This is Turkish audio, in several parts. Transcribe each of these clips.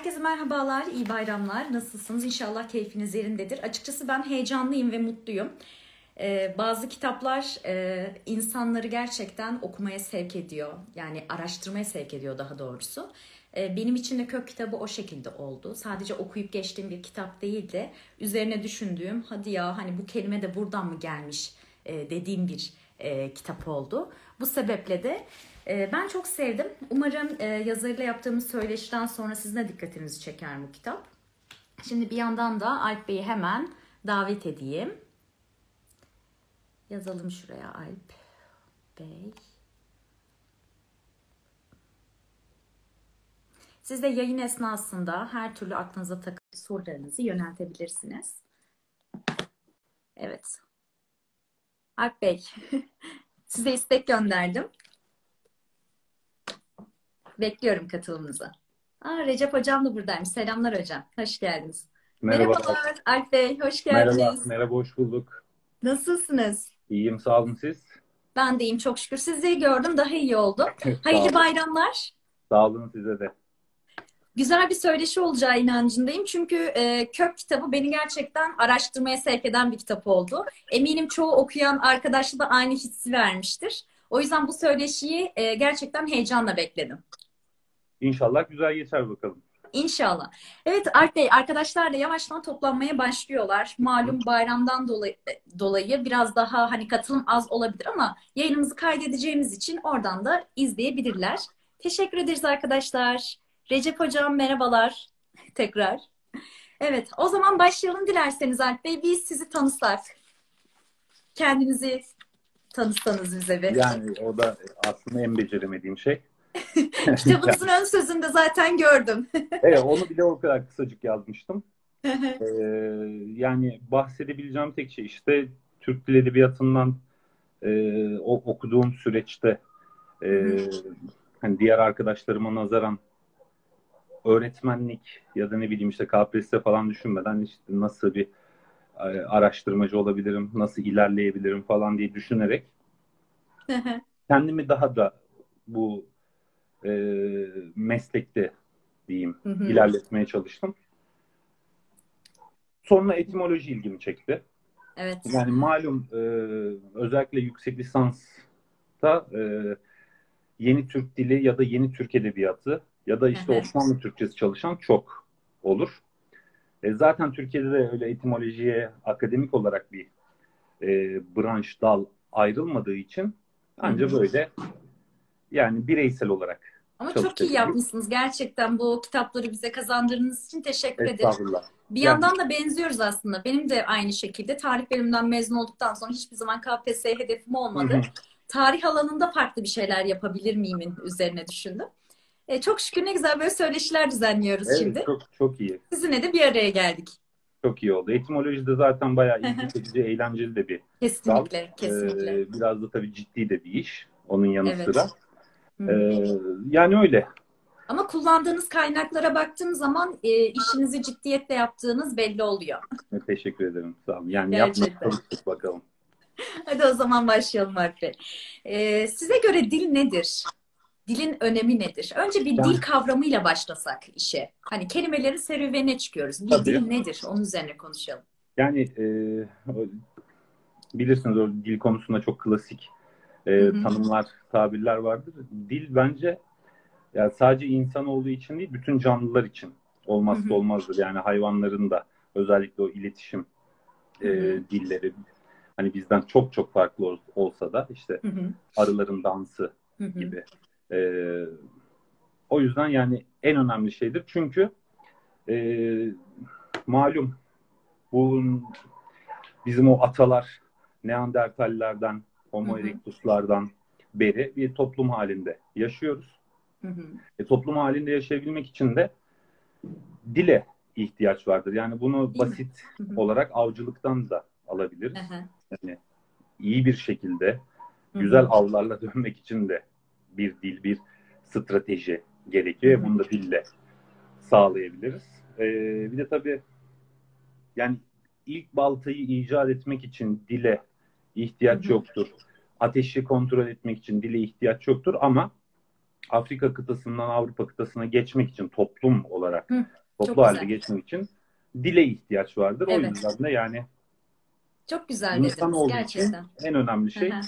Herkese merhabalar, iyi bayramlar. Nasılsınız? İnşallah keyfiniz yerindedir. Açıkçası ben heyecanlıyım ve mutluyum. Ee, bazı kitaplar e, insanları gerçekten okumaya sevk ediyor. Yani araştırmaya sevk ediyor daha doğrusu. Ee, benim için de kök kitabı o şekilde oldu. Sadece okuyup geçtiğim bir kitap değil de üzerine düşündüğüm, hadi ya hani bu kelime de buradan mı gelmiş e, dediğim bir e, kitap oldu. Bu sebeple de ben çok sevdim. Umarım e, yazarıyla yaptığımız söyleşiden sonra sizin de dikkatinizi çeker bu kitap. Şimdi bir yandan da Alp Bey'i hemen davet edeyim. Yazalım şuraya Alp Bey. Siz de yayın esnasında her türlü aklınıza takılan sorularınızı yöneltebilirsiniz. Evet. Alp Bey, size istek gönderdim. Bekliyorum katılımınızı. Aa, Recep Hocam da buradaymış. Selamlar hocam. Hoş geldiniz. Merhaba. Merhabalar Alp Bey. Hoş geldiniz. Merhaba, merhaba, hoş bulduk. Nasılsınız? İyiyim, sağ olun siz. Ben de iyiyim çok şükür. Sizleri gördüm daha iyi oldu. sağ, Hayırlı bayramlar. sağ olun size de. Güzel bir söyleşi olacağı inancındayım. Çünkü e, Kök kitabı beni gerçekten araştırmaya sevk eden bir kitap oldu. Eminim çoğu okuyan arkadaşla da aynı hissi vermiştir. O yüzden bu söyleşiyi e, gerçekten heyecanla bekledim. İnşallah güzel geçer bakalım. İnşallah. Evet Alp Bey, arkadaşlar da yavaştan toplanmaya başlıyorlar. Malum bayramdan dolayı, dolayı biraz daha hani katılım az olabilir ama yayınımızı kaydedeceğimiz için oradan da izleyebilirler. Teşekkür ederiz arkadaşlar. Recep Hocam merhabalar tekrar. Evet, o zaman başlayalım dilerseniz Alp Bey. Biz sizi tanısak. Kendinizi tanıtsanız bize bir. Yani o da aslında en beceremediğim şey. Kitabınızın ön sözünde zaten gördüm. evet, onu bile o kadar kısacık yazmıştım. Ee, yani bahsedebileceğim tek şey işte Türk Dil Edebiyatı'ndan e, o okuduğum süreçte e, hani diğer arkadaşlarıma nazaran öğretmenlik ya da ne bileyim işte KPSS falan düşünmeden işte nasıl bir e, araştırmacı olabilirim, nasıl ilerleyebilirim falan diye düşünerek kendimi daha da bu e, meslekte diyeyim Hı hı. ilerletmeye çalıştım. Sonra etimoloji ilgimi çekti. Evet. Yani malum e, özellikle yüksek lisansta e, yeni Türk dili ya da yeni Türk edebiyatı ya da işte hı. Osmanlı Türkçesi çalışan çok olur. E, zaten Türkiye'de de öyle etimolojiye akademik olarak bir e, branş, dal ayrılmadığı için ancak böyle yani bireysel olarak Ama çok iyi çalışabilirim. yapmışsınız. Gerçekten bu kitapları bize kazandırdığınız için teşekkür ederim. Estağfurullah. Bir Yani- yandan da benziyoruz aslında. Benim de aynı şekilde tarih bölümünden mezun olduktan sonra hiçbir zaman KPSS hedefim olmadı. Hı hı. Tarih alanında farklı bir şeyler yapabilir miyimin üzerine düşündüm. E, çok şükür ne güzel böyle söyleşiler düzenliyoruz Evet, şimdi. çok çok iyi. Sizinle de bir araya geldik. Çok iyi oldu. Etimoloji de zaten bayağı ilgi çekici, eğlenceli de bir Kesinlikle, kesinlikle. Ee, biraz da tabii ciddi de bir iş. Onun yanı Evet. sıra. Ee, yani öyle. Ama kullandığınız kaynaklara baktığım zaman e, işinizi ciddiyetle yaptığınız belli oluyor. Teşekkür ederim. Sağ olun. Yani yapmak bakalım. Hadi o zaman başlayalım Alp Bey. Ee, size göre dil nedir? Dilin önemi nedir? Önce bir Ben- dil kavramıyla başlasak işe. Hani kelimelerin serüvenine çıkıyoruz. Bir Tabii. dil nedir? Onun üzerine konuşalım. Yani e, bilirsiniz o dil konusunda çok klasik e, tanımlar, tabirler vardır. Dil bence yani sadece insan olduğu için değil, bütün canlılar için olmazsa Hı hı. olmazdır. Yani hayvanların da özellikle o iletişim e, dilleri hani bizden çok çok farklı ol- olsa da işte Hı hı. arıların dansı Hı hı. gibi. Ee, o yüzden yani en önemli şeydir. Çünkü e, malum bu bizim o atalar Neandertallerden, Homo Hı hı. erectuslardan beri bir toplum halinde yaşıyoruz. Hı hı. E, toplum halinde yaşayabilmek için de dile ihtiyaç vardır. Yani bunu basit Hı hı. olarak avcılıktan da alabiliriz. Hı hı. Yani iyi bir şekilde Hı hı. güzel avlarla dönmek için de bir dil, bir strateji gerekiyor. Hı hı. Bunu da dille sağlayabiliriz. Ee, bir de tabii yani ilk baltayı icat etmek için dile ihtiyaç yoktur. Ateşi kontrol etmek için dile ihtiyaç yoktur ama Afrika kıtasından Avrupa kıtasına geçmek için toplum olarak Hı, toplu halde güzel. geçmek için dile ihtiyaç vardır. O Evet. yüzden de yani Çok güzel insan dediniz gerçekten. en önemli şey Hı hı.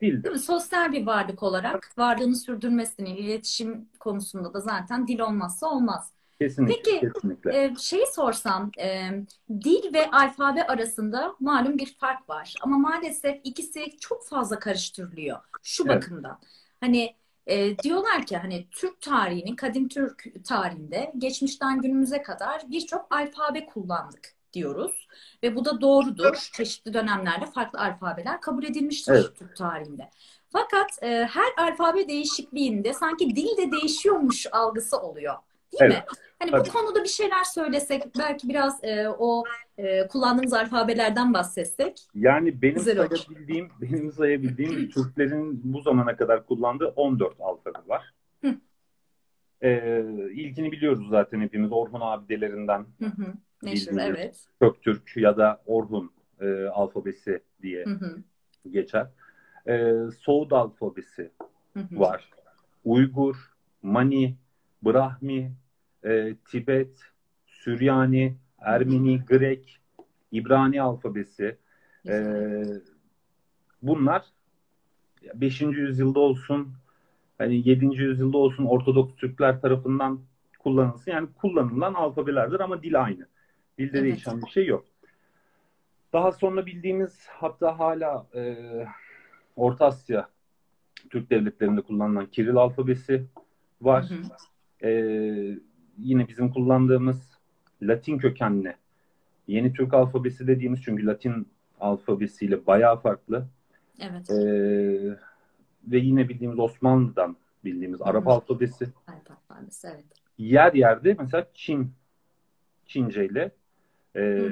dildir. Değil mi? Sosyal bir varlık olarak varlığını sürdürmesini, iletişim konusunda da zaten dil olmazsa olmaz. Kesinlikle, Peki, kesinlikle. Ee, şeyi sorsam, e, dil ve alfabe arasında malum bir fark var. Ama maalesef ikisi çok fazla karıştırılıyor şu Evet. bakımdan. Hani e, diyorlar ki hani Türk tarihinin, kadim Türk tarihinde geçmişten günümüze kadar birçok alfabe kullandık diyoruz. Ve bu da doğrudur. Çeşitli dönemlerde farklı alfabeler kabul edilmiştir Evet. Türk tarihinde. Fakat e, her alfabe değişikliğinde sanki dil de değişiyormuş algısı oluyor. Değil mi? Hani tabii. bu konuda bir şeyler söylesek, belki biraz e, o e, kullandığımız alfabelerden bahsetsek. Yani benim Güzel olur. sayabildiğim, benim sayabildiğim Türklerin bu zamana kadar kullandığı 14 alfabe var. Hı. Ee, ilkini biliyoruz zaten hepimiz Orhun abidelerinden Hı hı. Meşhur, evet. Köktürk ya da Orhun e, alfabesi diye Hı hı. geçer. Ee, Soğud alfabesi Hı hı. var. Uygur, Mani, Brahmi, e, Tibet, Süryani, Ermeni, Grek, İbrani alfabesi. Ee, bunlar 5. yüzyılda olsun, hani 7. yüzyılda olsun Ortodoks Türkler tarafından kullanılsın. Yani kullanılan alfabelerdir ama dil aynı. Dilde Evet. değişen bir şey yok. Daha sonra bildiğimiz hatta hala e, Orta Asya Türk devletlerinde kullanılan Kiril alfabesi var. Hı hı. Ee, yine bizim kullandığımız Latin kökenli yeni Türk alfabesi dediğimiz çünkü Latin alfabesiyle bayağı farklı. Evet. Ee, ve yine bildiğimiz Osmanlı'dan bildiğimiz Arap Hı. alfabesi. Alp alfabesi, evet. Yer yerde mesela Çin Çince ile e,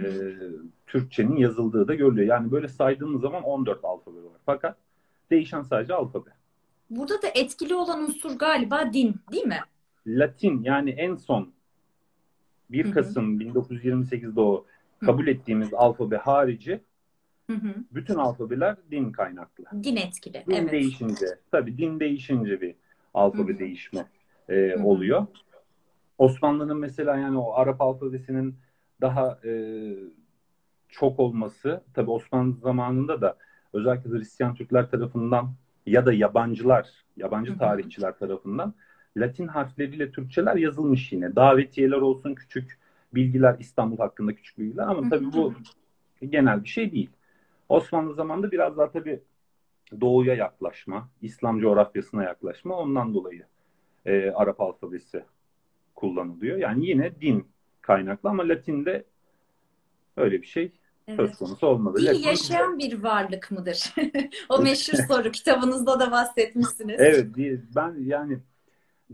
Türkçenin yazıldığı da görülüyor. Yani böyle saydığımız zaman 14 alfabe var. Fakat değişen sadece alfabe. Burada da etkili olan unsur galiba din, değil mi? Latin yani en son 1 Hı hı. Kasım 1928'de o kabul ettiğimiz alfabe harici Hı hı. bütün alfabeler din kaynaklı. Din etkili, Din evet. değişince, tabii din değişince bir alfabe Hı hı. değişme e, hı. oluyor. Osmanlı'nın mesela yani o Arap alfabesinin daha e, çok olması, tabii Osmanlı zamanında da özellikle Hristiyan Türkler tarafından ya da yabancılar, yabancı Hı hı. tarihçiler tarafından Latin harfleriyle Türkçeler yazılmış yine. Davetiyeler olsun küçük bilgiler, İstanbul hakkında küçük bilgiler ama tabii bu genel bir şey değil. Osmanlı zamanında biraz daha tabii doğuya yaklaşma, İslam coğrafyasına yaklaşma ondan dolayı e, Arap alfabesi kullanılıyor. Yani yine din kaynaklı ama Latin'de öyle bir şey söz konusu olmadı. Dil Latin- yaşayan bir varlık mıdır? O meşhur soru kitabınızda da bahsetmişsiniz. Evet, ben yani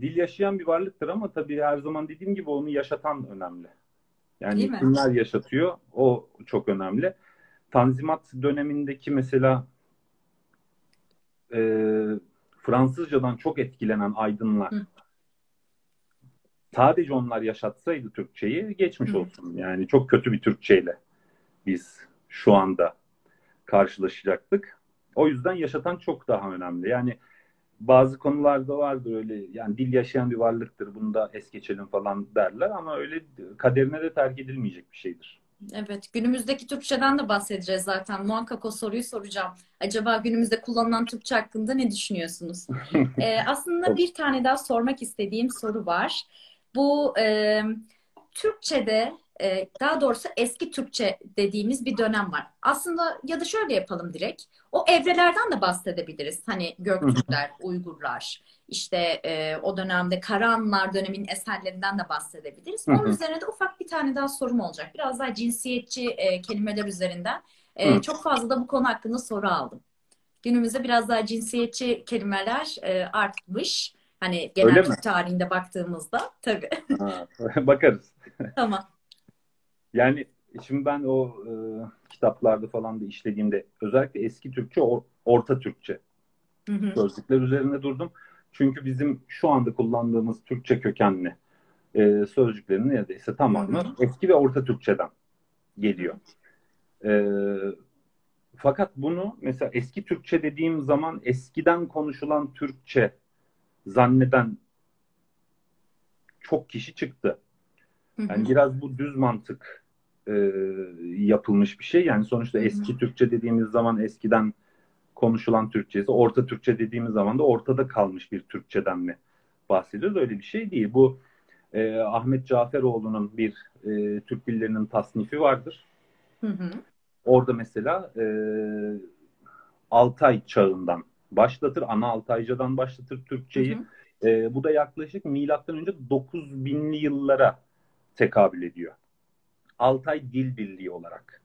dil yaşayan bir varlıktır ama tabii her zaman dediğim gibi onu yaşatan önemli. Yani kimler yaşatıyor o çok önemli. Tanzimat dönemindeki mesela e, Fransızcadan çok etkilenen aydınlar Hı. sadece onlar yaşatsaydı Türkçeyi geçmiş Hı. olsun. Yani çok kötü bir Türkçeyle biz şu anda karşılaşacaktık. O yüzden yaşatan çok daha önemli. Yani bazı konularda vardır öyle yani dil yaşayan bir varlıktır bunu da es geçelim falan derler ama öyle kaderine de terk edilmeyecek bir şeydir. Evet, günümüzdeki Türkçeden de bahsedeceğiz zaten. Muhakkak o soruyu soracağım. Acaba günümüzde kullanılan Türkçe hakkında ne düşünüyorsunuz? Ee, aslında bir tane daha sormak istediğim soru var. Bu e, Türkçe'de, e, daha doğrusu eski Türkçe dediğimiz bir dönem var. Aslında ya da şöyle yapalım direkt. O evrelerden de bahsedebiliriz. Hani Göktürkler, Uygurlar, işte e, o dönemde Karahanlılar döneminin eserlerinden de bahsedebiliriz. Onun üzerine de ufak bir tane daha sorum olacak. Biraz daha cinsiyetçi e, kelimeler üzerinden. E, çok fazla da bu konu hakkında soru aldım. Günümüzde biraz daha cinsiyetçi kelimeler e, artmış. Hani genel tarihinde baktığımızda. Tabii. Ha, bakarız. Tamam. Yani şimdi ben o e, kitaplarda falan da işlediğimde özellikle eski Türkçe, or- Orta Türkçe Hı hı. sözcükler üzerine durdum. Çünkü bizim şu anda kullandığımız Türkçe kökenli e, sözcüklerin neredeyse tamamı Hı hı. eski ve Orta Türkçeden geliyor. E, fakat bunu mesela eski Türkçe dediğim zaman eskiden konuşulan Türkçe zanneden çok kişi çıktı. Yani biraz bu düz mantık e, yapılmış bir şey. Yani sonuçta eski Türkçe dediğimiz zaman eskiden konuşulan Türkçesi, orta Türkçe dediğimiz zaman da ortada kalmış bir Türkçeden mi bahsediyoruz? Öyle bir şey değil. Bu e, Ahmet Caferoğlu'nun bir e, Türk dillerinin tasnifi vardır. Hı hı. Orada mesela e, Altay çağından başlatır, ana Altaycadan başlatır Türkçeyi. Hı hı. E, bu da yaklaşık milattan önce 9000'li yıllara tekabül ediyor. Altay Dil Birliği olarak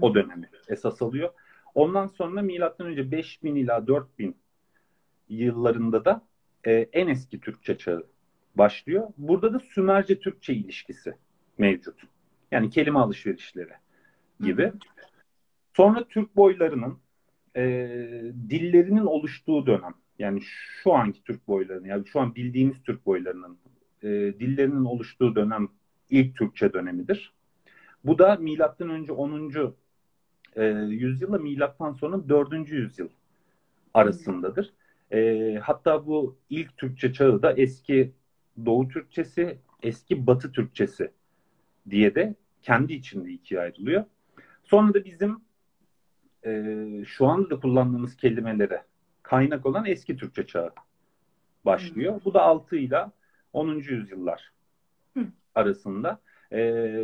o dönemi esas alıyor. Ondan sonra milattan önce 5000 ila 4000 yıllarında da e, en eski Türkçe çağı başlıyor. Burada da Sümerce Türkçe ilişkisi mevcut. Yani kelime alışverişleri gibi. Hı hı. Sonra Türk boylarının e, dillerinin oluştuğu dönem. Yani şu anki Türk boylarının, yani şu an bildiğimiz Türk boylarının e, dillerinin oluştuğu dönem ilk Türkçe dönemidir. Bu da milattan önce 10. E, yüzyılla milattan sonra 4. yüzyıl arasındadır. E, hatta bu ilk Türkçe çağı da eski Doğu Türkçesi, eski Batı Türkçesi diye de kendi içinde ikiye ayrılıyor. Sonra da bizim e, şu anda da kullandığımız kelimelere kaynak olan eski Türkçe çağı başlıyor. Hı. Bu da 6 ile 10. yüzyıllar Hı. Arasında. E,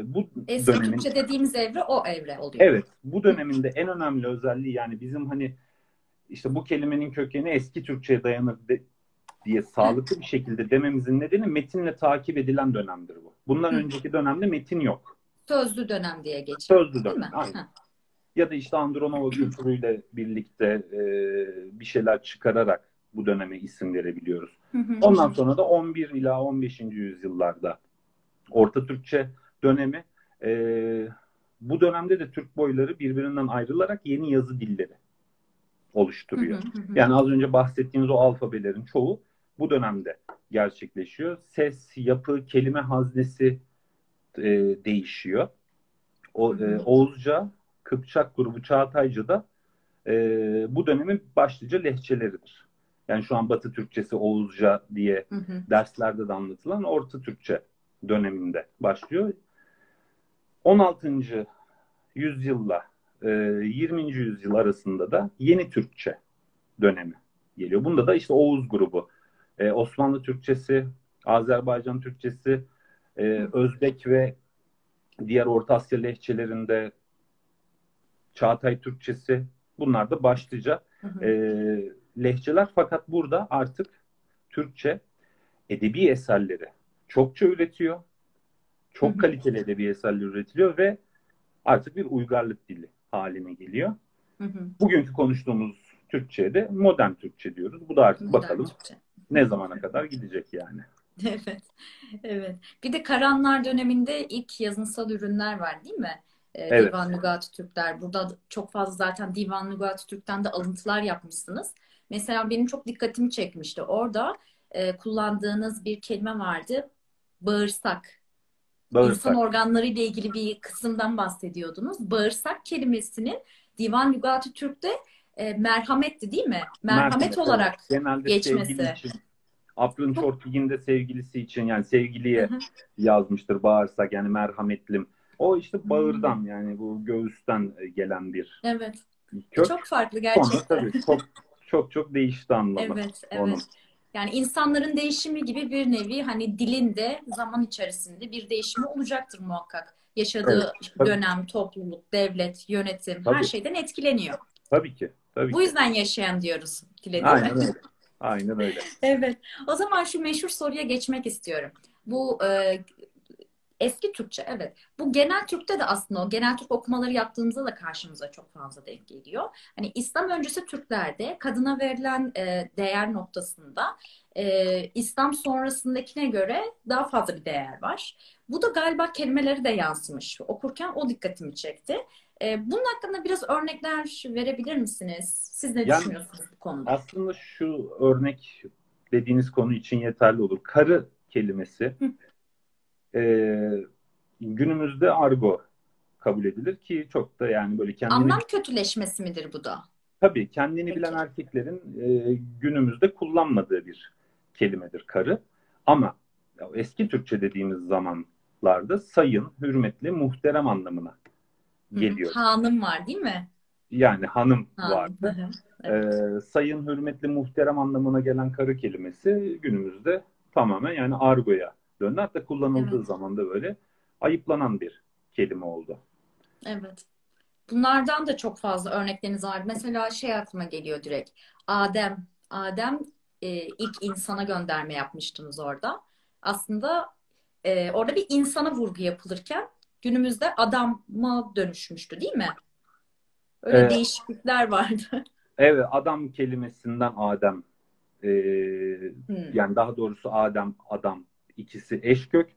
bu eski dönemin, Türkçe dediğimiz evre o evre oluyor. Evet. Bu döneminde en önemli özelliği yani bizim hani işte bu kelimenin kökeni eski Türkçe'ye dayanır de, diye sağlıklı bir şekilde dememizin nedeni metinle takip edilen dönemdir bu. Bundan Hı. önceki dönemde metin yok. Sözlü dönem diye geçiyor. Sözlü dönem. Aynen. Ya da işte Andronova kültürüyle birlikte e, bir şeyler çıkararak bu döneme isim verebiliyoruz. Ondan sonra da 11 ila 15. yüzyıllarda Orta Türkçe dönemi. E, bu dönemde de Türk boyları birbirinden ayrılarak yeni yazı dilleri oluşturuyor. Yani az önce bahsettiğimiz o alfabelerin çoğu bu dönemde gerçekleşiyor. Ses, yapı, kelime haznesi e, değişiyor. O, e, Oğuzca, Kıpçak grubu Çağatayca'da e, bu dönemin başlıca lehçeleridir. Yani şu an Batı Türkçesi, Oğuzca diye hı hı. derslerde de anlatılan Orta Türkçe döneminde başlıyor. 16. yüzyılla e, 20. yüzyıl arasında da Yeni Türkçe dönemi geliyor. Bunda da işte Oğuz grubu, e, Osmanlı Türkçesi, Azerbaycan Türkçesi, e, Özbek ve diğer Orta Asya lehçelerinde Çağatay Türkçesi bunlar da başlıca hı hı. E, lehçeler. Fakat burada artık Türkçe edebi eserleri çokça üretiyor. Çok kaliteli edebi eserler üretiliyor ve artık bir uygarlık dili haline geliyor. Hı hı. Bugünkü konuştuğumuz Türkçe'ye de modern Türkçe diyoruz. Bu da artık modern bakalım Türkçe. ne zamana kadar gidecek yani. Evet. Evet. Bir de Karanlar döneminde ilk yazınsal ürünler var değil mi? Ee, evet. Divan Lügat Türkler. Burada çok fazla zaten Divan Lügat Türk'ten de alıntılar yapmışsınız. Mesela benim çok dikkatimi çekmişti. Orada e, kullandığınız bir kelime vardı. Bağırsak. Bağırsak. İnsan organları ile ilgili bir kısımdan bahsediyordunuz. Bağırsak kelimesinin Divan Lügat Türk'te e, merhametti değil mi? Merhamet, merhamet olarak Genelde geçmesi. Için, Aprın Çortigin sevgilisi için yani sevgiliye Hı-hı. yazmıştır bağırsak yani merhametlim. O işte bağırdan hmm. yani bu göğüsten e, gelen bir Evet. Kök. Çok farklı gerçekten. Sonra tabii çok çok çok değişti anlamı. Evet, evet. Onun. Yani insanların değişimi gibi bir nevi hani dilinde zaman içerisinde bir değişimi olacaktır muhakkak. Yaşadığı evet, dönem, topluluk, devlet, yönetim tabii. her şeyden etkileniyor. Tabii ki. Tabii Bu ki. yüzden yaşayan diyoruz. Aynen öyle. Aynen öyle. evet. O zaman şu meşhur soruya geçmek istiyorum. Bu e, Eski Türkçe evet. Bu genel Türk'te de aslında o genel Türk okumaları yaptığımızda da karşımıza çok fazla denk geliyor. Hani İslam öncesi Türklerde kadına verilen e, değer noktasında e, İslam sonrasındakine göre daha fazla bir değer var. Bu da galiba kelimeleri de yansımış. Okurken o dikkatimi çekti. E, bunun hakkında biraz örnekler verebilir misiniz? Siz ne yani, düşünüyorsunuz bu konuda? Aslında şu örnek dediğiniz konu için yeterli olur. Karı kelimesi e, günümüzde argo kabul edilir ki çok da yani böyle kendini... Anlam kötüleşmesi midir bu da? Tabii kendini Peki. bilen erkeklerin e, günümüzde kullanmadığı bir kelimedir karı. Ama eski Türkçe dediğimiz zamanlarda sayın, hürmetli, muhterem anlamına geliyor. Hanım var değil mi? Yani hanım Hanım. vardı. Hı hı. Evet. Ee, sayın, hürmetli, muhterem anlamına gelen karı kelimesi günümüzde tamamen yani argoya döndü. Hatta kullanıldığı Evet. zaman da böyle ayıplanan bir kelime oldu. Evet. Bunlardan da çok fazla örnekleriniz var. Mesela şey aklıma geliyor direkt. Adem. Adem e, ilk insana gönderme yapmıştınız orada. Aslında e, orada bir insana vurgu yapılırken günümüzde adama dönüşmüştü değil mi? Öyle Evet. değişiklikler vardı. Evet, adam kelimesinden Adem ee, Hmm. yani daha doğrusu Adem, adam ikisi eş kök.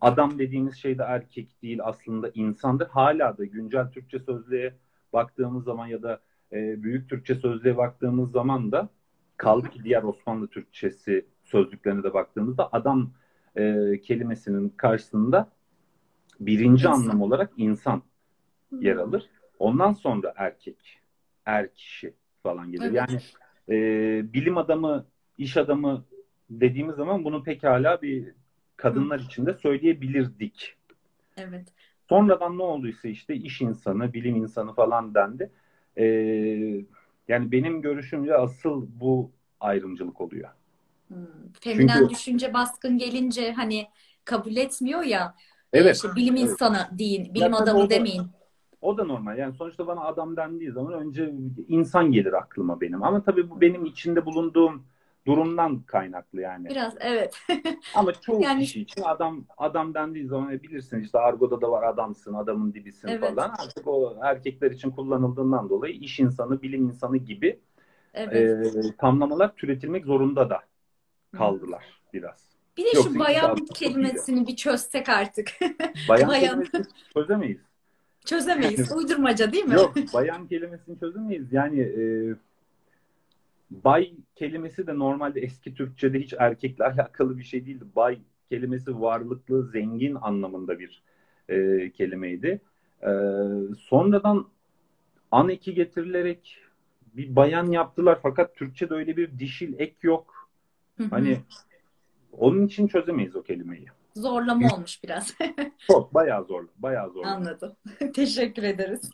Adam dediğimiz şey de erkek değil aslında insandır. Hala da güncel Türkçe sözlüğe baktığımız zaman ya da e, büyük Türkçe sözlüğe baktığımız zaman da kaldı ki diğer Osmanlı Türkçesi sözlüklerine de baktığımızda adam e, kelimesinin karşısında birinci İnsan. anlam olarak insan yer alır. Ondan sonra erkek, er kişi falan gelir. Evet. Yani e, bilim adamı, iş adamı dediğimiz zaman bunu pekala bir kadınlar için de söyleyebilirdik. Evet. Sonradan ne olduysa işte iş insanı, bilim insanı falan dendi. E, yani benim görüşümce asıl bu ayrımcılık oluyor. Hmm. Feminen Çünkü- düşünce baskın gelince hani kabul etmiyor ya. Evet. İşte bilim Evet. insanı deyin, bilim tabii adamı o da- demeyin. O da normal. Yani sonuçta bana adam dendiği zaman önce insan gelir aklıma benim. Ama tabii bu benim içinde bulunduğum durumdan kaynaklı yani. Biraz evet. Ama çoğu Yani- kişi için adam adam dendiği zaman e, bilirsin işte argoda da var adamsın, adamın dibisin Evet. falan. Artık o erkekler için kullanıldığından dolayı iş insanı, bilim insanı gibi Evet. e, tamlamalar türetilmek zorunda da kaldılar biraz. Bir de Yoksa şu bayan kelimesini bir çözsek artık. Bayan, Bayan. kelimesini çözemeyiz. Çözemeyiz. Uydurmaca değil mi? Yok, bayan kelimesini çözemeyiz. Yani e, bay kelimesi de normalde eski Türkçe'de hiç erkekle alakalı bir şey değildi. Bay kelimesi varlıklı, zengin anlamında bir e, kelimeydi. E, sonradan an eki getirilerek bir bayan yaptılar fakat Türkçe'de öyle bir dişil ek yok. Hı hı. Hani onun için çözemeyiz o kelimeyi. Zorlama olmuş biraz. Çok bayağı zor, bayağı zor. Anladım. Teşekkür ederiz.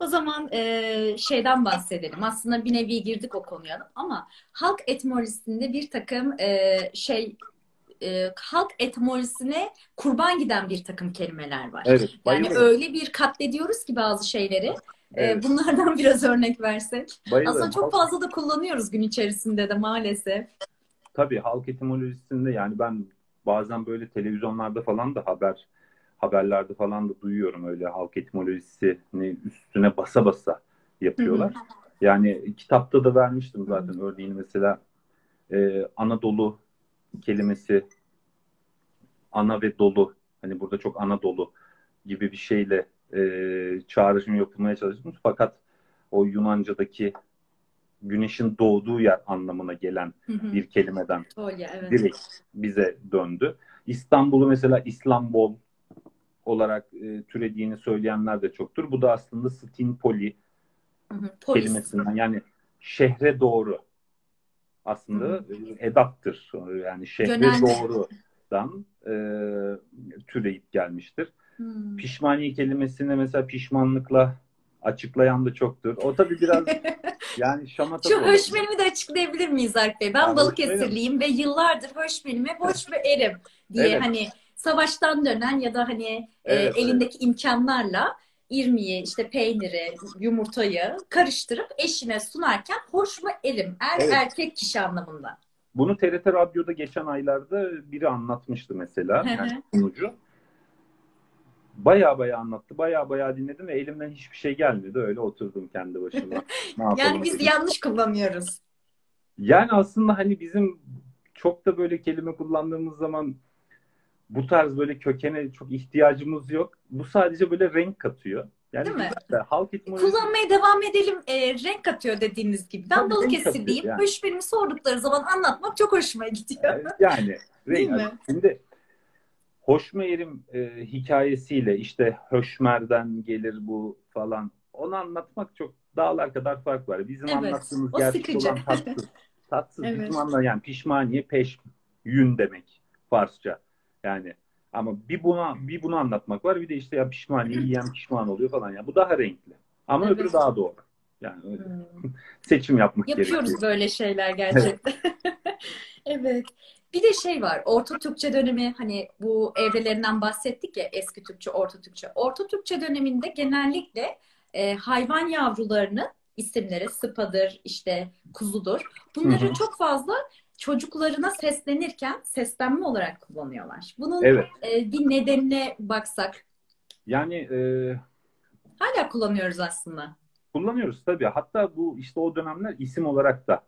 O zaman e, şeyden bahsedelim. Aslında bir nevi girdik o konuya ama halk etimolojisinde bir takım e, şey e, halk etimolojisine kurban giden bir takım kelimeler var. Evet, Yani öyle bir katlediyoruz ki bazı şeyleri. E, Evet, bunlardan biraz örnek versek. bayılırım. Aslında çok fazla da kullanıyoruz gün içerisinde de maalesef. Tabii halk etimolojisinde yani ben bazen böyle televizyonlarda falan da haber haberlerde falan da duyuyorum öyle halk etimolojisini üstüne basa basa yapıyorlar. Yani kitapta da vermiştim zaten örneğini mesela e, Anadolu kelimesi ana ve dolu hani burada çok Anadolu gibi bir şeyle e, çağrışım yapılmaya çalışmış fakat o Yunanca'daki güneşin doğduğu yer anlamına gelen Hı hı. bir kelimeden Kolye, evet. direkt bize döndü. İstanbul'u mesela İslambol olarak e, türediğini söyleyenler de çoktur. Bu da aslında Stinpoli Hı hı. Polis. kelimesinden yani şehre doğru aslında e, edattır. Yani şehre Yönelme. doğrudan e, türeyip gelmiştir. Hmm. Pişmaniye kelimesini mesela pişmanlıkla açıklayan da çoktur. O tabii biraz yani şamata Şu höşmelimi de açıklayabilir miyiz Alp Bey? Ben Ya, Balıkesirliyim ve yıllardır höşmelime boş ve erim diye Evet. hani savaştan dönen ya da hani e, Evet, elindeki imkanlarla irmiği, işte peyniri, yumurtayı karıştırıp eşine sunarken hoş mu erim? Er Evet. erkek kişi anlamında. Bunu TRT Radyo'da geçen aylarda biri anlatmıştı mesela. Yani sunucu. Baya baya anlattı. Baya baya dinledim ve elimden hiçbir şey gelmedi. Öyle oturdum kendi başıma. Ne Yani biz dedim. yanlış kullanıyoruz. Yani aslında hani bizim çok da böyle kelime kullandığımız zaman bu tarz böyle kökene çok ihtiyacımız yok. Bu sadece böyle renk katıyor. Yani Değil mi? de halk etimolojisi Kullanmaya devam edelim. E, renk katıyor dediğiniz gibi. Ben Balıkesirliyim. katıyor yani. Höşmelimi sordukları zaman anlatmak çok hoşuma gidiyor. Yani Değil renk. mi? Şimdi Hoşmeyerim e, hikayesiyle işte Höşmer'den gelir bu falan onu anlatmak çok dağlar kadar fark var. Bizim Evet, anlattığımız gerçek sıkıcı. olan tatsız. Tatsız Evet. bizim anla yani pişmaniye peş yün demek Farsça. Yani ama bir buna bir bunu anlatmak var bir de işte ya pişmaniye yiyen pişman oluyor falan ya. Bu daha renkli. Ama Evet. öbürü daha doğru. Yani öyle. Hmm. seçim yapmak Yapıyoruz gerekiyor. böyle şeyler gerçekten. evet. Bir de şey var. Orta Türkçe dönemi hani bu evrelerinden bahsettik ya eski Türkçe, Orta Türkçe. Orta Türkçe döneminde genellikle e, hayvan yavrularının isimleri sıpadır, işte kuzudur. Bunları Hı hı. çok fazla çocuklarına seslenirken seslenme olarak kullanıyorlar. Bunun Evet. e, bir nedenine baksak Yani e, hala kullanıyoruz aslında. kullanıyoruz tabii. Hatta bu işte o dönemler isim olarak da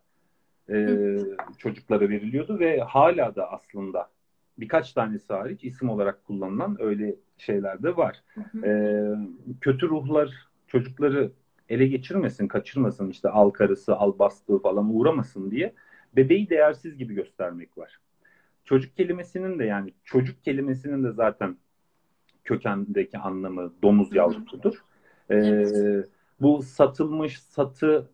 e, çocuklara veriliyordu ve hala da aslında birkaç tanesi hariç isim olarak kullanılan öyle şeyler de var. Hı hı. E, kötü ruhlar çocukları ele geçirmesin, kaçırmasın işte al karısı, al bastığı falan uğramasın diye bebeği değersiz gibi göstermek var. Çocuk kelimesinin de yani çocuk kelimesinin de zaten kökendeki anlamı domuz yavrusudur. E, Evet. bu satılmış, satı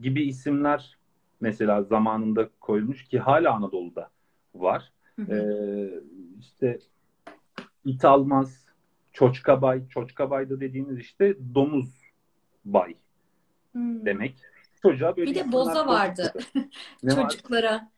gibi isimler mesela zamanında koyulmuş ki hala Anadolu'da var. Ee, işte it almaz, çoçkabay, çoçkabayda dediğimiz işte domuz bay Hmm. demek. Çocuğa böyle Bir de boza vardı. var? Çocuklara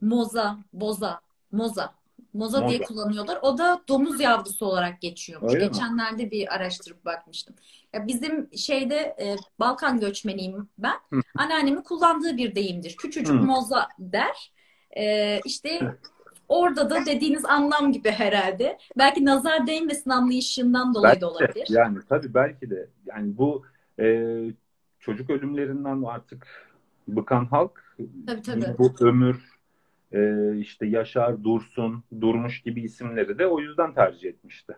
moza, boza, moza. Moza diye kullanıyorlar. O da domuz yavrusu olarak geçiyormuş. Öyle mi? Geçenlerde bir araştırıp bakmıştım. Ya bizim şeyde e, Balkan göçmeniyim ben. Anneannemin kullandığı bir deyimdir. Küçücük moza der. E, işte orada da dediğiniz anlam gibi herhalde. Belki nazar değmesin anlayışından dolayı Belki da de, olabilir. yani tabii belki de yani bu e, çocuk ölümlerinden artık bıkan halk Tabii tabii. bu ömür e, işte Yaşar, Dursun, Durmuş gibi isimleri de o yüzden tercih etmişti.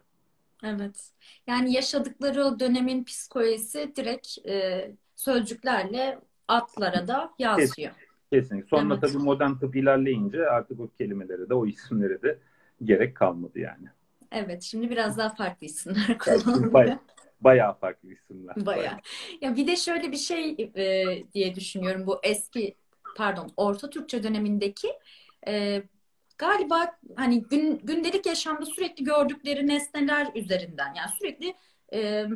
Evet. Yani yaşadıkları o dönemin psikolojisi direkt e, sözcüklerle atlara da yansıyor. Kesinlikle. Sonra Evet. tabii modern tıp ilerleyince artık o kelimelere de o isimlere de gerek kalmadı yani. Evet, şimdi biraz daha farklı isimler kullanılıyor. Baya- bayağı farklı isimler. Bayağı. Ya bir de şöyle bir şey e, diye düşünüyorum bu eski pardon Orta Türkçe dönemindeki e, galiba hani gün, gündelik yaşamda sürekli gördükleri nesneler üzerinden yani sürekli e,